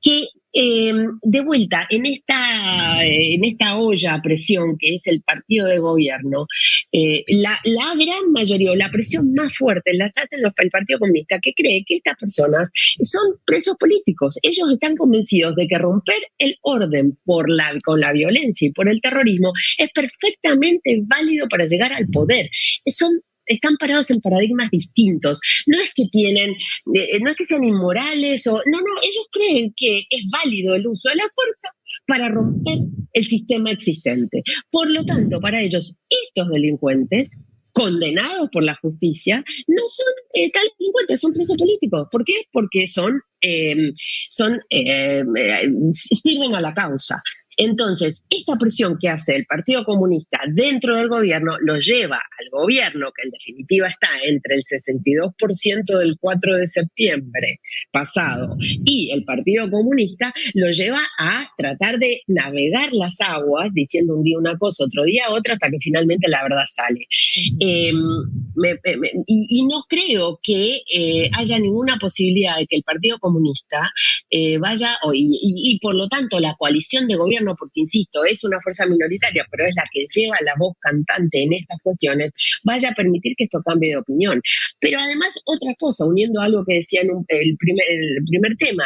Que eh, de vuelta, en esta, en esta olla a presión que es el partido de gobierno, eh, la, gran mayoría o la presión más fuerte la hace el Partido Comunista, que cree que estas personas son presos políticos. Ellos están convencidos de que romper el orden por la, con la violencia y por el terrorismo es perfectamente válido para llegar al poder. Son están parados en paradigmas distintos. No es que tienen, eh, no es que sean inmorales o, no, no, ellos creen que es válido el uso de la fuerza para romper el sistema existente. Por lo tanto, para ellos, estos delincuentes condenados por la justicia no son eh, tal delincuentes, son presos políticos. ¿Por qué? Porque son, eh, son sirven a la causa. Entonces, esta presión que hace el Partido Comunista dentro del gobierno lo lleva al gobierno, que en definitiva está entre el 62% del 4 de septiembre pasado, y el Partido Comunista, lo lleva a tratar de navegar las aguas, diciendo un día una cosa, otro día otra, hasta que finalmente la verdad sale. Em, y, no creo que eh, haya ninguna posibilidad de que el Partido Comunista eh, vaya, y por lo tanto la coalición de gobierno porque insisto, es una fuerza minoritaria, pero es la que lleva la voz cantante en estas cuestiones, vaya a permitir que esto cambie de opinión. Pero además, otra cosa, uniendo algo que decía en el, primer, el primer tema,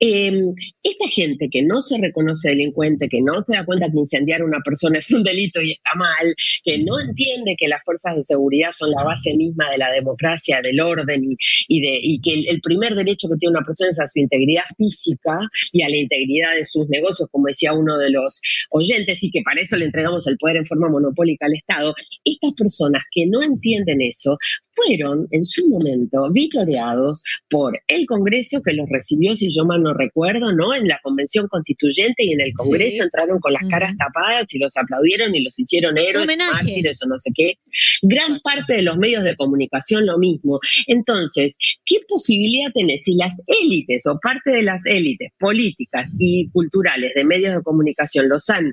Em, esta gente que no se reconoce delincuente, que no se da cuenta que incendiar a una persona es un delito y está mal, que no entiende que las fuerzas de seguridad son la base misma de la democracia, del orden y, de, y que el, primer derecho que tiene una persona es a su integridad física y a la integridad de sus negocios, como decía uno de los oyentes, y que para eso le entregamos el poder en forma monopólica al Estado. Estas personas que no entienden eso fueron en su momento vitoreados por el Congreso que los recibió, si yo mal no recuerdo, ¿no? En la Convención Constituyente y en el Congreso entraron con las caras tapadas y los aplaudieron y los hicieron héroes, mártires o no sé qué. Gran parte de los medios de comunicación lo mismo. Entonces, ¿qué posibilidad tenés si las élites o parte de las élites políticas y culturales de medios de comunicación los han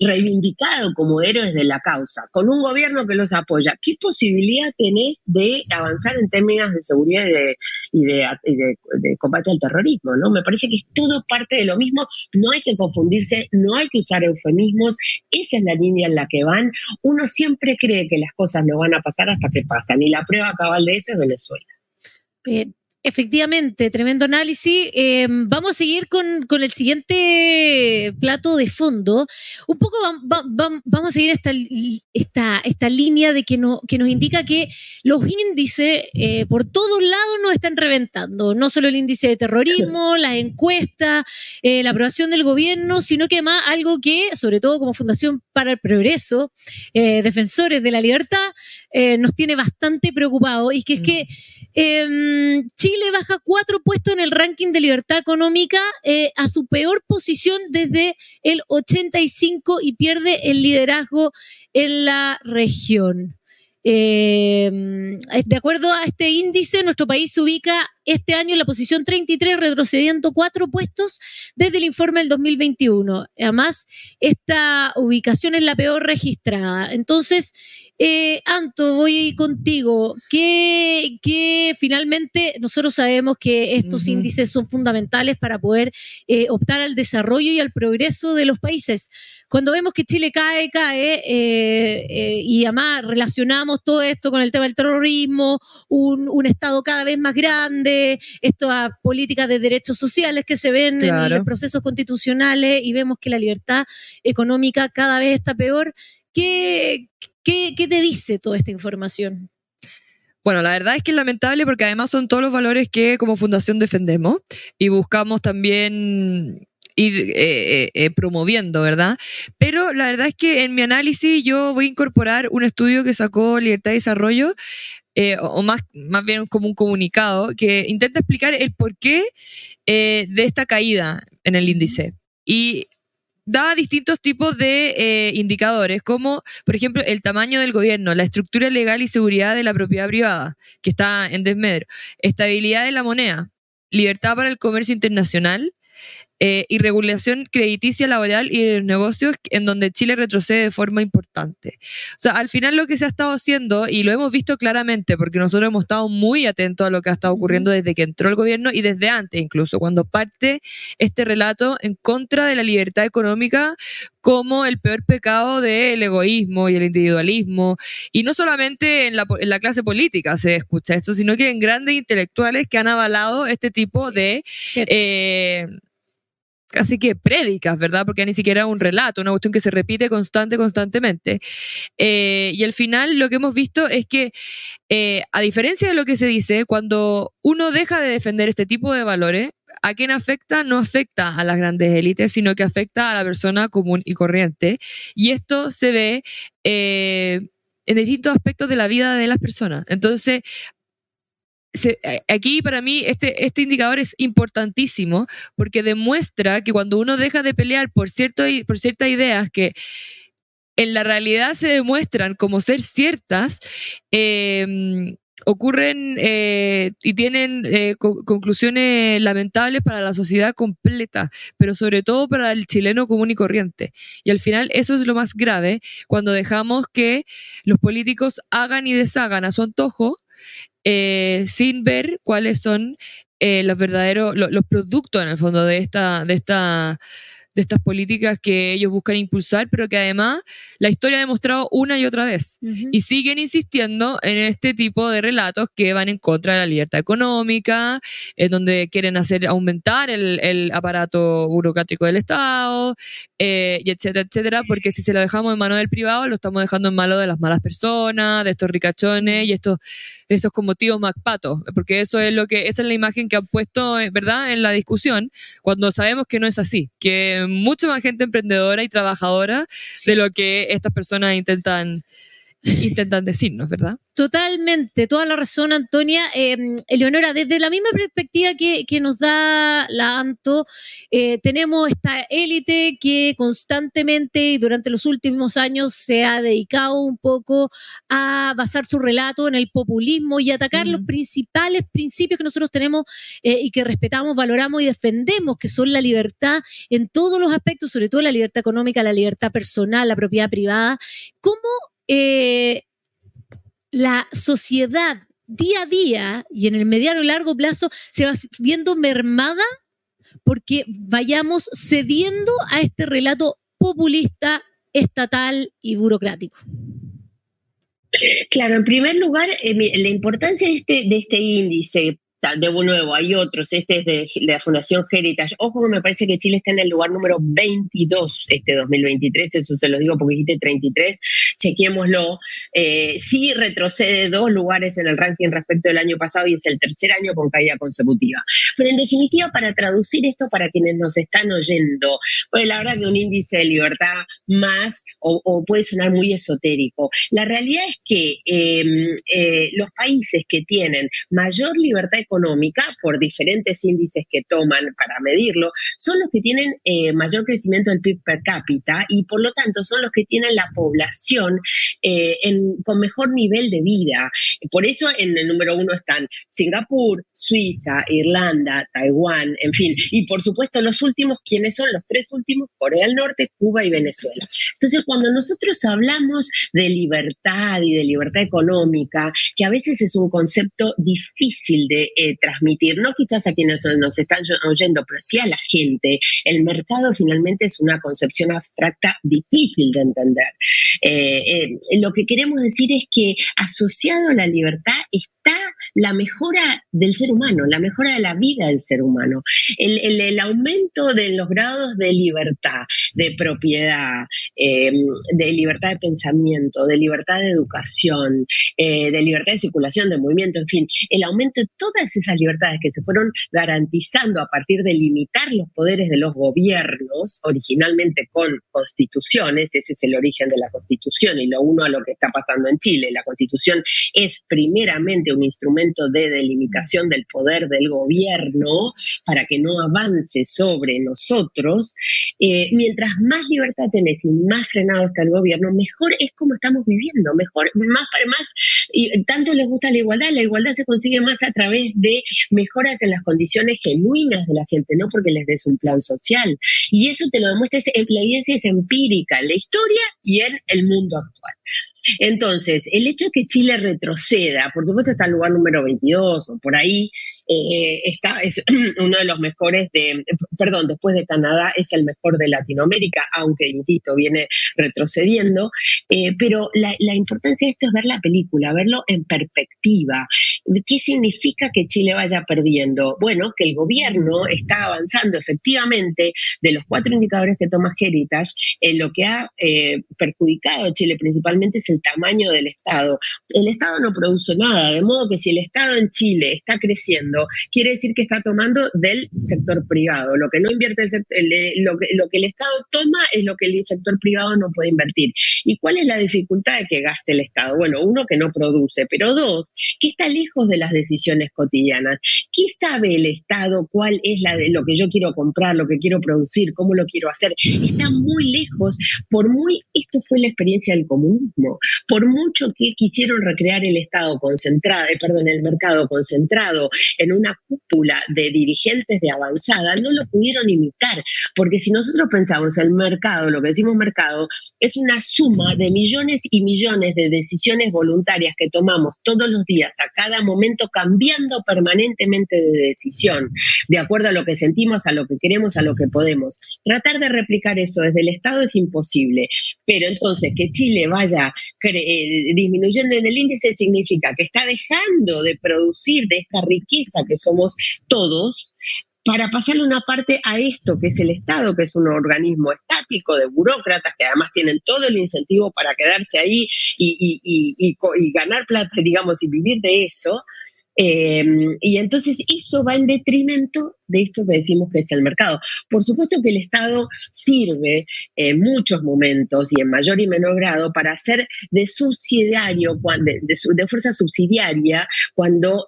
reivindicado como héroes de la causa, con un gobierno que los apoya? ¿Qué posibilidad tenés de avanzar en términos de seguridad y, de, combate al terrorismo, ¿no? Me parece que es todo parte de lo mismo, no hay que confundirse, no hay que usar eufemismos, esa es la línea en la que van. Uno siempre cree que las cosas no van a pasar hasta que pasan, y la prueba cabal de eso es Venezuela.
Eh, Efectivamente, tremendo análisis. Em, vamos a seguir con, el siguiente plato de fondo. Un poco vamos a seguir esta, esta, esta línea de que, no, que nos indica que los índices eh, por todos lados nos están reventando. No solo el índice de terrorismo, las encuestas, eh, la aprobación del gobierno, sino que además algo que, sobre todo como Fundación para el Progreso, eh, defensores de la libertad, nos tiene bastante preocupados y que es que Em, Chile baja cuatro puestos en el ranking de libertad económica eh, a su peor posición desde el 85 y pierde el liderazgo en la región. Em, de acuerdo a este índice, nuestro país se ubica este año en la posición 33, retrocediendo cuatro puestos desde el informe del 2021. Además, esta ubicación es la peor registrada. Entonces, eh, Anto, voy contigo. Que, finalmente nosotros sabemos que estos índices son fundamentales para poder eh, optar al desarrollo y al progreso de los países. Cuando vemos que Chile cae, cae, eh, y además relacionamos todo esto con el tema del terrorismo, un, Estado cada vez más grande, estas políticas de derechos sociales que se ven en los procesos constitucionales y vemos que la libertad económica cada vez está peor. ¿Qué, ¿Qué, te dice toda esta información?
Bueno, la verdad es que es lamentable porque además son todos los valores que como fundación defendemos y buscamos también ir eh, eh, eh, promoviendo, ¿verdad? Pero la verdad es que en mi análisis yo voy a incorporar un estudio que sacó Libertad y Desarrollo, o más, más bien como un comunicado, que intenta explicar el porqué de esta caída en el índice. Y da distintos tipos de eh, indicadores, como por ejemplo el tamaño del gobierno, la estructura legal y seguridad de la propiedad privada, que está en desmedro, estabilidad de la moneda, libertad para el comercio internacional, eh, y regulación crediticia laboral y de los negocios en donde Chile retrocede de forma importante. O sea, al final lo que se ha estado haciendo, y lo hemos visto claramente, porque nosotros hemos estado muy atentos a lo que ha estado ocurriendo desde que entró el gobierno y desde antes incluso, cuando parte este relato en contra de la libertad económica como el peor pecado del egoísmo y el individualismo. Y no solamente en la, en la, clase política se escucha esto, sino que en grandes intelectuales que han avalado este tipo de casi que prédicas, ¿verdad? Porque ni siquiera un relato, una cuestión que se repite constante, constantemente. Eh, y al final lo que hemos visto es que, eh, a diferencia de lo que se dice, cuando uno deja de defender este tipo de valores, ¿a quién afecta? No afecta a las grandes élites, sino que afecta a la persona común y corriente. Y esto se ve... Eh, en distintos aspectos de la vida de las personas. Entonces, aquí para mí este, este indicador es importantísimo porque demuestra que cuando uno deja de pelear por, cierto, por ciertas ideas que en la realidad se demuestran como ser ciertas, em, ocurren eh, y tienen eh, conclusiones lamentables para la sociedad completa, pero sobre todo para el chileno común y corriente. Y al final eso es lo más grave cuando dejamos que los políticos hagan y deshagan a su antojo eh, sin ver cuáles son eh, los verdaderos, los productos en el fondo de esta, de esta de estas políticas que ellos buscan impulsar, pero que además la historia ha demostrado una y otra vez. Y siguen insistiendo en este tipo de relatos que van en contra de la libertad económica, en donde quieren hacer aumentar el, aparato burocrático del Estado, eh, y etcétera, etcétera, porque si se lo dejamos en manos del privado, lo estamos dejando en manos de las malas personas, de estos ricachones y estos, estos como tíos MacPato, porque eso es lo que, esa es la imagen que han puesto, ¿verdad?, en la discusión, cuando sabemos que no es así, que mucha más gente emprendedora y trabajadora de lo que estas personas intentan intentan decirnos, ¿verdad?
Totalmente, toda la razón, Antonia. Eh, Eleonora, desde la misma perspectiva que, nos da la ANTO, eh, tenemos esta élite que constantemente y durante los últimos años se ha dedicado un poco a basar su relato en el populismo y atacar los principales principios que nosotros tenemos eh, y que respetamos, valoramos y defendemos, que son la libertad en todos los aspectos, sobre todo la libertad económica, la libertad personal, la propiedad privada. ¿Cómo eh, la sociedad día a día y en el mediano y largo plazo se va viendo mermada porque vayamos cediendo a este relato populista, estatal y burocrático.
Claro, en primer lugar, eh, la importancia de este, de este índice de nuevo, hay otros, este es de, la Fundación Heritage. Ojo que me parece que Chile está en el lugar número 22 este 2023, eso se lo digo porque dijiste 33, chequémoslo. Eh, sí retrocede dos lugares en el ranking respecto del año pasado y es el tercer año con caída consecutiva. Pero en definitiva, para traducir esto para quienes nos están oyendo, pues la verdad que un índice de libertad más o, puede sonar muy esotérico. La realidad es que em, eh, los países que tienen mayor libertad económica, por diferentes índices que toman para medirlo, son los que tienen eh, mayor crecimiento del PIB per cápita y por lo tanto son los que tienen la población eh, con mejor nivel de vida. Por eso en el número uno están Singapur, Suiza, Irlanda, Taiwán, en fin. Y por supuesto los últimos, ¿quiénes son los tres últimos? Corea del Norte, Cuba y Venezuela. Entonces cuando nosotros hablamos de libertad y de libertad económica, que a veces es un concepto difícil de eh, transmitir, no quizás a quienes nos están oyendo, pero sí a la gente. El mercado finalmente es una concepción abstracta difícil de entender. Eh, eh, lo que queremos decir es que asociado a la libertad está la mejora del ser humano, la mejora de la vida del ser humano, el, aumento de los grados de libertad, de propiedad, de libertad de pensamiento, de libertad de educación, de libertad de circulación, de movimiento, en fin, el aumento de todas esas libertades que se fueron garantizando a partir de limitar los poderes de los gobiernos, originalmente con constituciones, ese es el origen de la constitución y lo uno a lo que está pasando en Chile. La constitución es primeramente un instrumento de delimitación del poder del gobierno para que no avance sobre nosotros. Eh, mientras más libertad tenés y más frenado está el gobierno, mejor es como estamos viviendo, mejor, más para más, y tanto les gusta la igualdad, la igualdad se consigue más a través de mejoras en las condiciones genuinas de la gente, no porque les des un plan social. Y eso te lo demuestra, la evidencia es empírica en la historia y en el mundo actual. Entonces, el hecho de que Chile retroceda, por supuesto está en lugar número 22 o por ahí, eh, está, es uno de los mejores de, perdón, después de Canadá es el mejor de Latinoamérica, aunque, insisto, viene retrocediendo, eh, pero la, la, importancia de esto es ver la película, verlo en perspectiva. ¿Qué significa que Chile vaya perdiendo? Bueno, que el gobierno está avanzando efectivamente de los cuatro indicadores que toma Heritage, lo que ha eh, perjudicado a Chile principalmente es el tamaño del Estado. El Estado no produce nada, de modo que si el Estado en Chile está creciendo, quiere decir que está tomando del sector privado. Lo que no invierte el, lo, que, lo que el Estado toma es lo que el sector privado no puede invertir. ¿Y cuál es la dificultad de que gaste el Estado? Bueno, uno que no produce, pero dos, que está lejos de las decisiones cotidianas. ¿Qué sabe el Estado cuál es la de lo que yo quiero comprar, lo que quiero producir, cómo lo quiero hacer? Está muy lejos, por muy, esto fue la experiencia del comunismo, por mucho que quisieron recrear el Estado concentrado, eh, perdón, el mercado concentrado en una cúpula de dirigentes de avanzada, no lo pudieron imitar, porque si nosotros pensamos el mercado, lo que decimos mercado, es una suma de millones y millones de decisiones voluntarias que tomamos todos los días, a cada momento, cambiando permanentemente de decisión, de acuerdo a lo que sentimos, a lo que queremos, a lo que podemos. Tratar de replicar eso desde el Estado es imposible, pero entonces que Chile vaya disminuyendo en el índice significa que está dejando de producir de esta riqueza que somos todos para pasarle una parte a esto que es el Estado, que es un organismo estático de burócratas que además tienen todo el incentivo para quedarse ahí y, ganar plata, digamos, y vivir de eso, Em, y entonces eso va en detrimento de esto que decimos que es el mercado. Por supuesto que el Estado sirve en muchos momentos y en mayor y menor grado para hacer de subsidiario, de, de fuerza subsidiaria, cuando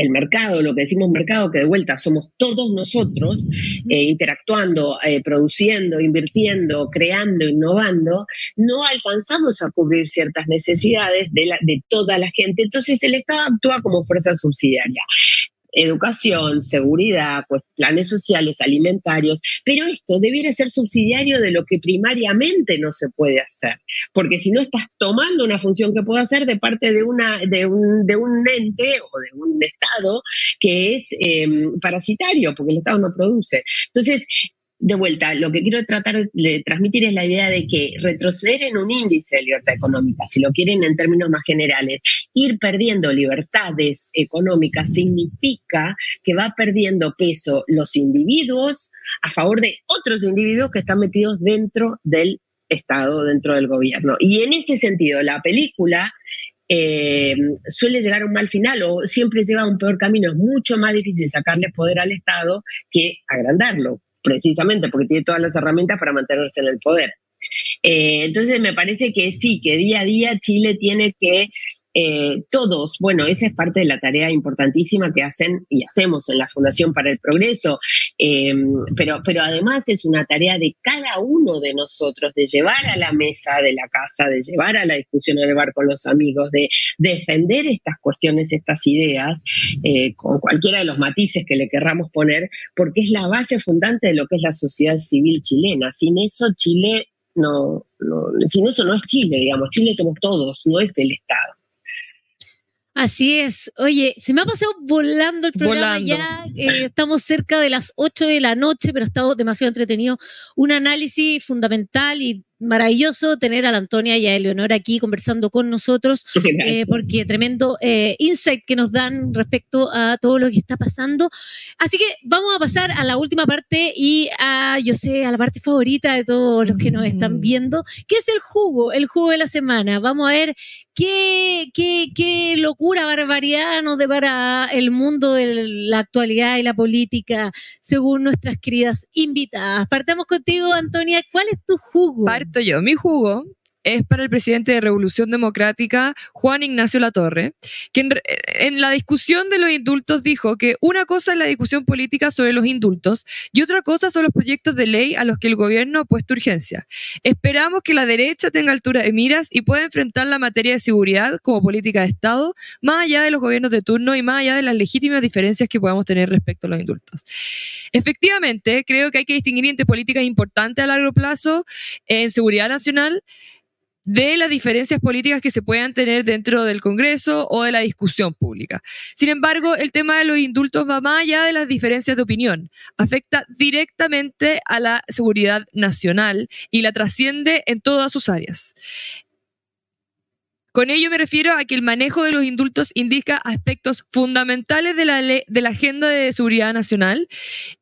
el mercado, lo que decimos mercado, que de vuelta somos todos nosotros eh, interactuando, eh, produciendo, invirtiendo, creando, innovando, no alcanzamos a cubrir ciertas necesidades de, la, de toda la gente. Entonces el Estado actúa como fuerza subsidiaria educación, seguridad, pues planes sociales, alimentarios, pero esto debiera ser subsidiario de lo que primariamente no se puede hacer, porque si no estás tomando una función que puede hacer de parte de, una, de, un, de un ente o de un Estado que es em, parasitario, porque el Estado no produce. Entonces, de vuelta, lo que quiero tratar de transmitir es la idea de que retroceder en un índice de libertad económica, si lo quieren en términos más generales, ir perdiendo libertades económicas significa que va perdiendo peso los individuos a favor de otros individuos que están metidos dentro del Estado, dentro del gobierno. Y en ese sentido, la película eh, suele llegar a un mal final o siempre lleva a un peor camino. Es mucho más difícil sacarle poder al Estado que agrandarlo precisamente porque tiene todas las herramientas para mantenerse en el poder. Eh, entonces me parece que sí, que día a día Chile tiene que eh, todos, bueno, esa es parte de la tarea importantísima que hacen y hacemos en la Fundación para el Progreso, eh, pero, pero además es una tarea de cada uno de nosotros, de llevar a la mesa de la casa, de llevar a la discusión del bar con los amigos, de, defender estas cuestiones, estas ideas, eh, con cualquiera de los matices que le querramos poner, porque es la base fundante de lo que es la sociedad civil chilena. Sin eso Chile no, no sin eso no es Chile, digamos, Chile somos todos, no es el Estado.
Así es. Oye, se me ha pasado volando el programa ya. Eh, estamos cerca de las 8 de la noche, pero ha estado demasiado entretenido. Un análisis fundamental y maravilloso tener a la Antonia y a Eleonora aquí conversando con nosotros, eh, porque tremendo eh, insight que nos dan respecto a todo lo que está pasando. Así que vamos a pasar a la última parte y a, yo sé, a la parte favorita de todos los que nos están mm. viendo, que es el jugo, el jugo de la semana. Vamos a ver qué, qué, qué locura, barbaridad nos depara el mundo de la actualidad y la política según nuestras queridas invitadas. Partamos contigo, Antonia. ¿Cuál es tu jugo?
Yo. Mi jugo es para el presidente de Revolución Democrática, Juan Ignacio Latorre, que en, la discusión de los indultos dijo que una cosa es la discusión política sobre los indultos y otra cosa son los proyectos de ley a los que el gobierno ha puesto urgencia. Esperamos que la derecha tenga altura de miras y pueda enfrentar la materia de seguridad como política de Estado, más allá de los gobiernos de turno y más allá de las legítimas diferencias que podamos tener respecto a los indultos. Efectivamente, creo que hay que distinguir entre políticas importantes a largo plazo en seguridad nacional, de las diferencias políticas que se puedan tener dentro del Congreso o de la discusión pública. Sin embargo, el tema de los indultos va más allá de las diferencias de opinión. Afecta directamente a la seguridad nacional y la trasciende en todas sus áreas. Con ello me refiero a que el manejo de los indultos indica aspectos fundamentales de la, de la agenda de seguridad nacional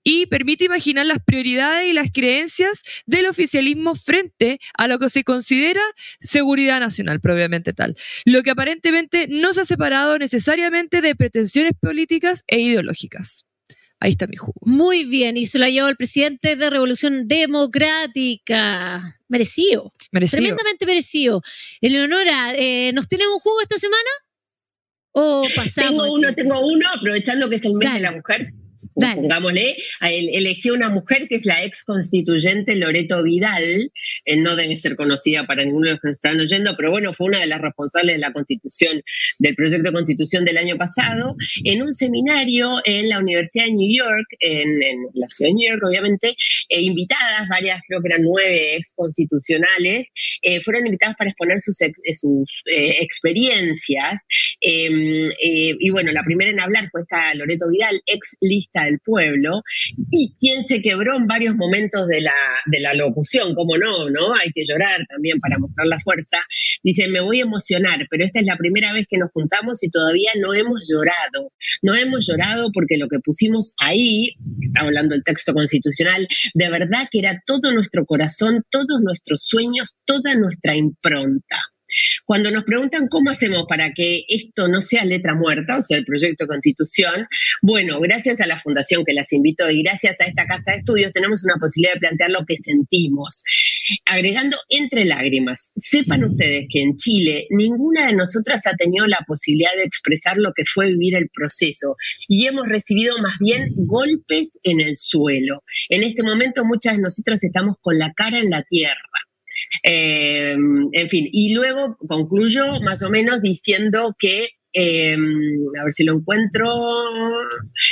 y permite imaginar las prioridades y las creencias del oficialismo frente a lo que se considera seguridad nacional, propiamente tal, lo que aparentemente no se ha separado necesariamente de pretensiones políticas e ideológicas. Ahí está mi jugo.
Muy bien, y se lo ha llevado el presidente de Revolución Democrática. Merecido. merecido. Tremendamente merecido. Eleonora, eh, ¿nos tienen un jugo esta semana? ¿O pasamos?
Tengo uno, tengo uno, aprovechando que es el mes de la mujer pongámosle, elegí una mujer que es la ex constituyente Loreto Vidal, eh, no debe ser conocida para ninguno de los que están oyendo, pero bueno, fue una de las responsables de la constitución, del proyecto de constitución del año pasado, en un seminario en la Universidad de New York, en, la ciudad de New York, obviamente, eh, invitadas, varias, creo que eran nueve ex constitucionales, eh, fueron invitadas para exponer sus, sus experiencias. Em, y bueno, la primera en hablar fue esta Loreto Vidal, ex lista del pueblo, y quien se quebró en varios momentos de la, de la locución, como no, ¿no? Hay que llorar también para mostrar la fuerza. Dice, me voy a emocionar, pero esta es la primera vez que nos juntamos y todavía no hemos llorado. No hemos llorado porque lo que pusimos ahí, hablando el texto constitucional, de verdad que era todo nuestro corazón, todos nuestros sueños, toda nuestra impronta. Cuando nos preguntan cómo hacemos para que esto no sea letra muerta, o sea, el proyecto de constitución, bueno, gracias a la fundación que las invito y gracias a esta casa de estudios tenemos una posibilidad de plantear lo que sentimos, agregando entre lágrimas. Sepan ustedes que en Chile ninguna de nosotras ha tenido la posibilidad de expresar lo que fue vivir el proceso y hemos recibido más bien golpes en el suelo. En este momento muchas de nosotras estamos con la cara en la tierra. Eh, en fin, y luego concluyo más o menos diciendo que Em, a ver si lo encuentro,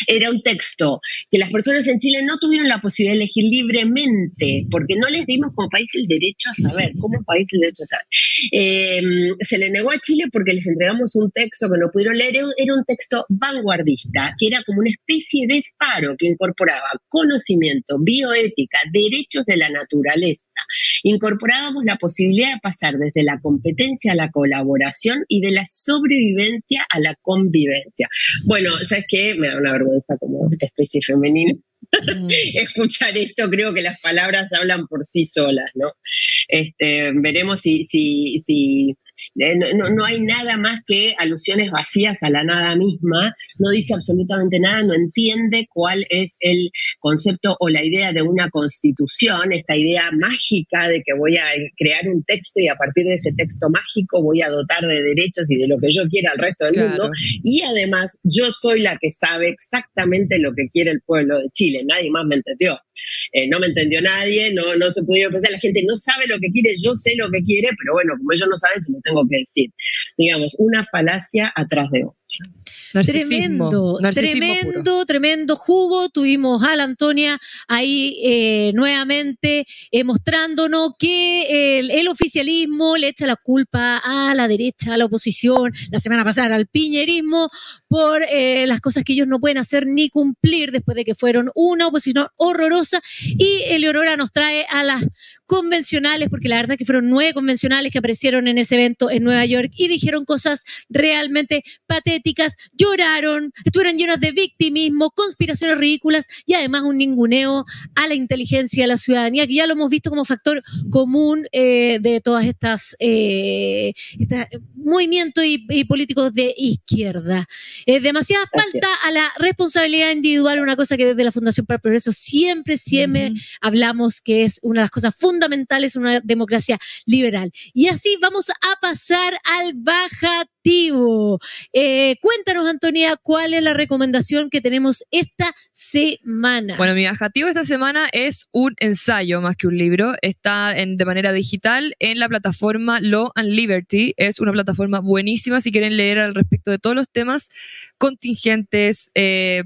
era un texto que las personas en Chile no tuvieron la posibilidad de elegir libremente, porque no les dimos como país el derecho a saber, como país el derecho a saber. Em, se le negó a Chile porque les entregamos un texto que no pudieron leer, era un texto vanguardista, que era como una especie de faro que incorporaba conocimiento, bioética, derechos de la naturaleza. Incorporábamos la posibilidad de pasar desde la competencia a la colaboración y de la sobrevivencia a la convivencia. Bueno, ¿sabes qué? Me da una vergüenza como especie femenina. Mm. Escuchar esto, creo que las palabras hablan por sí solas, ¿no? Este, veremos si, si, si eh, no, hay nada más que alusiones vacías a la nada misma, no dice absolutamente nada, no entiende cuál es el concepto o la idea de una constitución, esta idea mágica de que voy a crear un texto y a partir de ese texto mágico voy a dotar de derechos y de lo que yo quiera al resto del mundo. Y además yo soy la que sabe exactamente lo que quiere el pueblo de Chile, nadie más me entendió. Eh, no me entendió nadie, no, no se pudieron pensar, la gente no sabe lo que quiere, yo sé lo que quiere, pero bueno, como ellos no saben, se lo tengo que decir. Digamos, una falacia atrás de otra.
Tremendo, tremendo, tremendo jugo. Tuvimos a la Antonia ahí eh, nuevamente eh, mostrándonos que el, oficialismo le echa la culpa a la derecha, a la oposición, la semana pasada al piñerismo, por eh, las cosas que ellos no pueden hacer ni cumplir después de que fueron una oposición horrorosa. Y Eleonora nos trae a las convencionales, porque la verdad es que fueron nueve convencionales que aparecieron en ese evento en Nueva York y dijeron cosas realmente patéticas, lloraron, estuvieron llenas de victimismo, conspiraciones ridículas y además un ninguneo a la inteligencia de la ciudadanía, que ya lo hemos visto como factor común eh, de todas estas, eh, movimientos y, políticos de izquierda. Eh, demasiada falta a la responsabilidad individual, una cosa que desde la Fundación para el Progreso siempre, siempre hablamos que es una de las cosas fundamentales fundamentales una democracia liberal. Y así vamos a pasar al bajativo. Eh, cuéntanos, Antonia, cuál es la recomendación que tenemos esta semana.
Bueno, mi bajativo esta semana es un ensayo más que un libro. Está en, de manera digital en la plataforma Law and Liberty. Es una plataforma buenísima si quieren leer al respecto de todos los temas contingentes. Eh,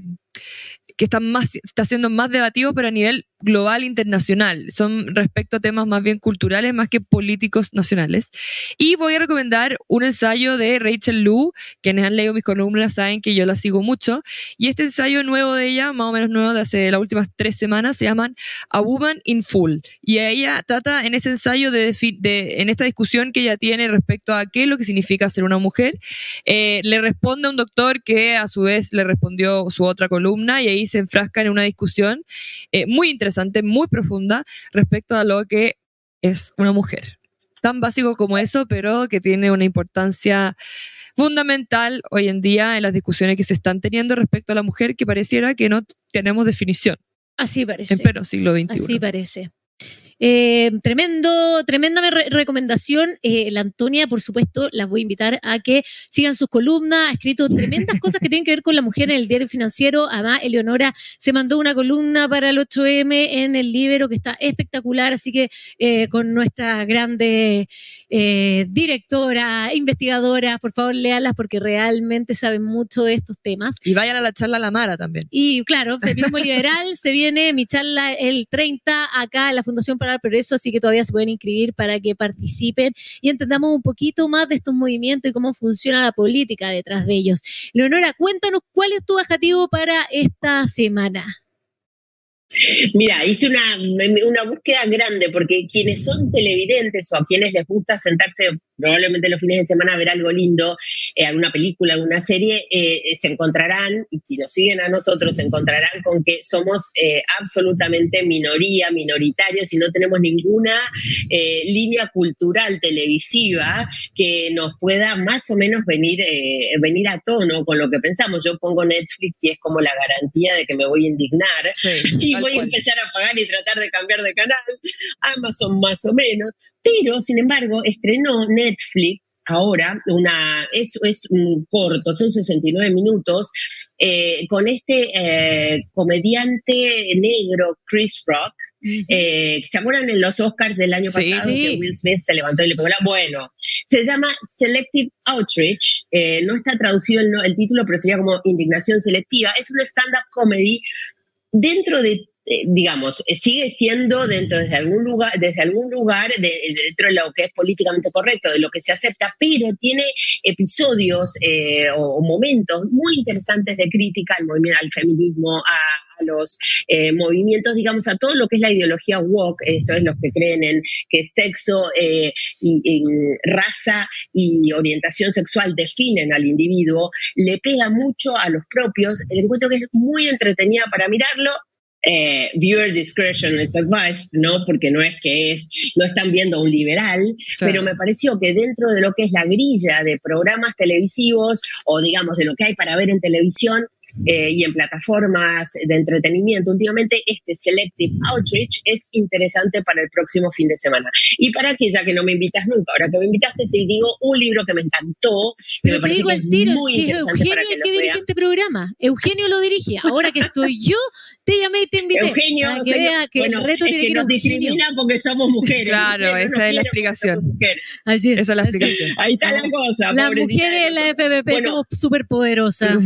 que está, más, está siendo más debatido, pero a nivel global internacional. Son respecto a temas más bien culturales, más que políticos nacionales. Y voy a recomendar un ensayo de Rachel Lu. Quienes han leído mis columnas saben que yo la sigo mucho. Y este ensayo nuevo de ella, más o menos nuevo de hace las últimas tres semanas, se llama A Woman in Full. Y ella trata en ese ensayo de, de en esta discusión que ella tiene respecto a qué es lo que significa ser una mujer, eh, le responde a un doctor que a su vez le respondió su otra columna y ahí se enfrasca en una discusión eh, muy interesante muy profunda respecto a lo que es una mujer. Tan básico como eso, pero que tiene una importancia fundamental hoy en día en las discusiones que se están teniendo respecto a la mujer, que pareciera que no tenemos definición.
Así parece.
En pleno siglo XXI.
Así parece. Eh, tremendo, tremenda recomendación. Eh, la Antonia, por supuesto, las voy a invitar a que sigan sus columnas. Ha escrito tremendas cosas que tienen que ver con la mujer en el diario financiero. Además, Eleonora se mandó una columna para el 8M en el Libro que está espectacular. Así que eh, con nuestra grande directora, investigadora, por favor, léalas porque realmente saben mucho de estos temas.
Y vayan a la charla La Mara también.
Y claro, Feminismo Liberal se viene mi charla el 30 acá en la Fundación para pero eso así que todavía se pueden inscribir para que participen y entendamos un poquito más de estos movimientos y cómo funciona la política detrás de ellos. Leonora, cuéntanos cuál es tu objetivo para esta semana.
Mira, hice una, una, búsqueda grande porque quienes son televidentes o a quienes les gusta sentarse probablemente los fines de semana a ver algo lindo, eh, alguna película, alguna serie, eh, se encontrarán, y si nos siguen a nosotros, se encontrarán con que somos absolutamente minoría, minoritarios y no tenemos ninguna línea cultural televisiva que nos pueda más o menos venir, venir a tono con lo que pensamos. Yo pongo Netflix y es como la garantía de que me voy a indignar y voy a empezar a pagar y tratar de cambiar de canal. Amazon más o menos. Pero, sin embargo, estrenó Netflix ahora, una, es, es un corto, son 69 minutos, eh, con este eh, comediante negro, Chris Rock, eh, ¿Se acuerdan en los Oscars del año pasado que Will Smith se levantó y le pegó la? Bueno, se llama Selective Outreach, no está traducido el, el, título, pero sería como Indignación Selectiva. Es un stand-up comedy dentro de eh, digamos, eh, sigue siendo dentro de algún lugar, desde algún lugar, dentro de lo que es políticamente correcto, de lo que se acepta, pero tiene episodios eh, o, momentos muy interesantes de crítica al movimiento, al feminismo, a, los movimientos, digamos, a todo lo que es la ideología woke, esto es los que creen en que sexo, y, raza y orientación sexual definen al individuo, le pega mucho a los propios. El encuentro que es muy entretenida para mirarlo, eh, viewer discretion is advised, ¿no? Porque no es que es, no están viendo un liberal, pero me pareció que dentro de lo que es la grilla de programas televisivos o digamos de lo que hay para ver en televisión, eh, y en plataformas de entretenimiento últimamente, este Selective Outreach es interesante para el próximo fin de semana. Y para aquella que no me invitas nunca, ahora que me invitaste, te digo un libro que me encantó.
Pero te digo el tiro, si es Eugenio el que dirige este programa. Eugenio lo dirige. Ahora que estoy yo, te llamé y te invité.
Eugenio, que vea que el reto es que, nos discrimina porque somos mujeres.
Claro, esa es la explicación. Esa es la explicación.
Ahí está la cosa.
Las mujeres en la FBP somos súper poderosas.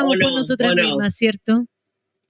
Hablamos con nosotras mismas, ¿cierto?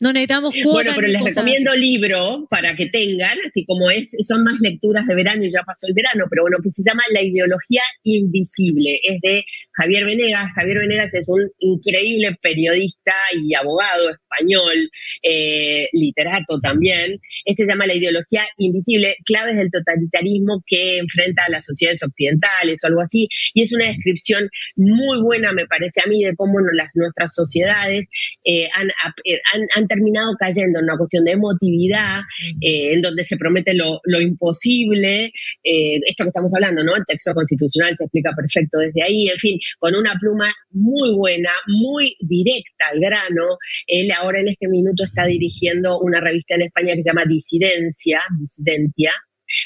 No necesitamos cuotas.
Bueno, pero les recomiendo libro para que tengan, así como es, son más lecturas de verano y ya pasó el verano, pero bueno, que se llama La ideología invisible. Es de Javier Venegas. Javier Venegas es un increíble periodista y abogado español, eh, literato también. Este se llama La ideología invisible, claves del totalitarismo que enfrenta a las sociedades occidentales o algo así. Y es una descripción muy buena, me parece a mí, de cómo las, nuestras sociedades eh, han, eh, han, han terminado cayendo en una cuestión de emotividad, eh, en donde se promete lo, imposible, eh, esto que estamos hablando, ¿no? El texto constitucional se explica perfecto desde ahí, en fin, con una pluma muy buena, muy directa al grano. Él ahora en este minuto está dirigiendo una revista en España que se llama Disidencia, Disidentia,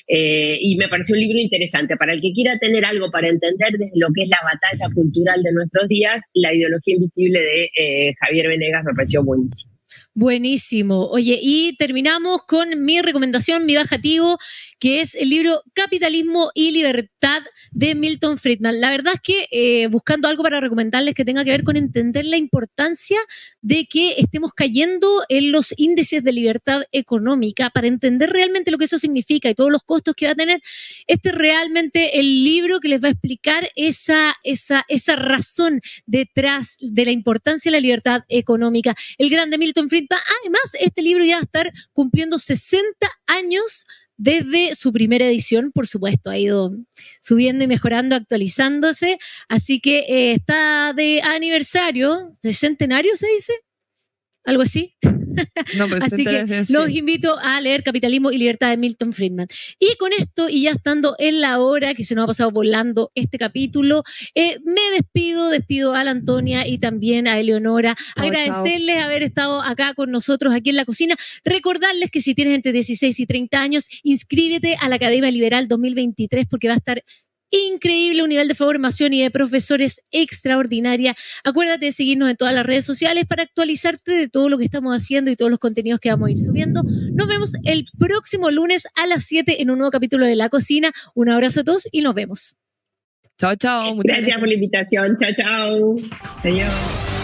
eh, y me pareció un libro interesante. Para el que quiera tener algo para entender desde lo que es la batalla cultural de nuestros días, la ideología invisible de Javier Venegas me pareció buenísimo.
Buenísimo. Oye, y terminamos con mi recomendación, mi bajativo, que es el libro Capitalismo y Libertad de Milton Friedman. La verdad es que eh, buscando algo para recomendarles que tenga que ver con entender la importancia de que estemos cayendo en los índices de libertad económica para entender realmente lo que eso significa y todos los costos que va a tener. Este es realmente el libro que les va a explicar esa, esa, esa razón detrás de la importancia de la libertad económica. El grande Milton Friedman Además, este libro ya va a estar cumpliendo 60 años desde su primera edición, por supuesto, ha ido subiendo y mejorando, actualizándose, así que eh, está de aniversario, de centenario se dice, algo así. Así que los invito a leer Capitalismo y Libertad de Milton Friedman. Y con esto, y ya estando en la hora que se nos ha pasado volando este capítulo, eh, me despido, despido a la Antonia y también a Eleonora. Agradecerles haber estado acá con nosotros aquí en la cocina. Recordarles que si tienes entre 16 y 30 años, inscríbete a la Academia Liberal 2023 porque va a estar increíble, un nivel de formación y de profesores extraordinaria. Acuérdate de seguirnos en todas las redes sociales para actualizarte de todo lo que estamos haciendo y todos los contenidos que vamos a ir subiendo. Nos vemos el próximo lunes a las 7 en un nuevo capítulo de La Cocina. Un abrazo a todos y nos vemos.
Chao, chao.
Muchas gracias por la invitación. Chao, chao. Adiós.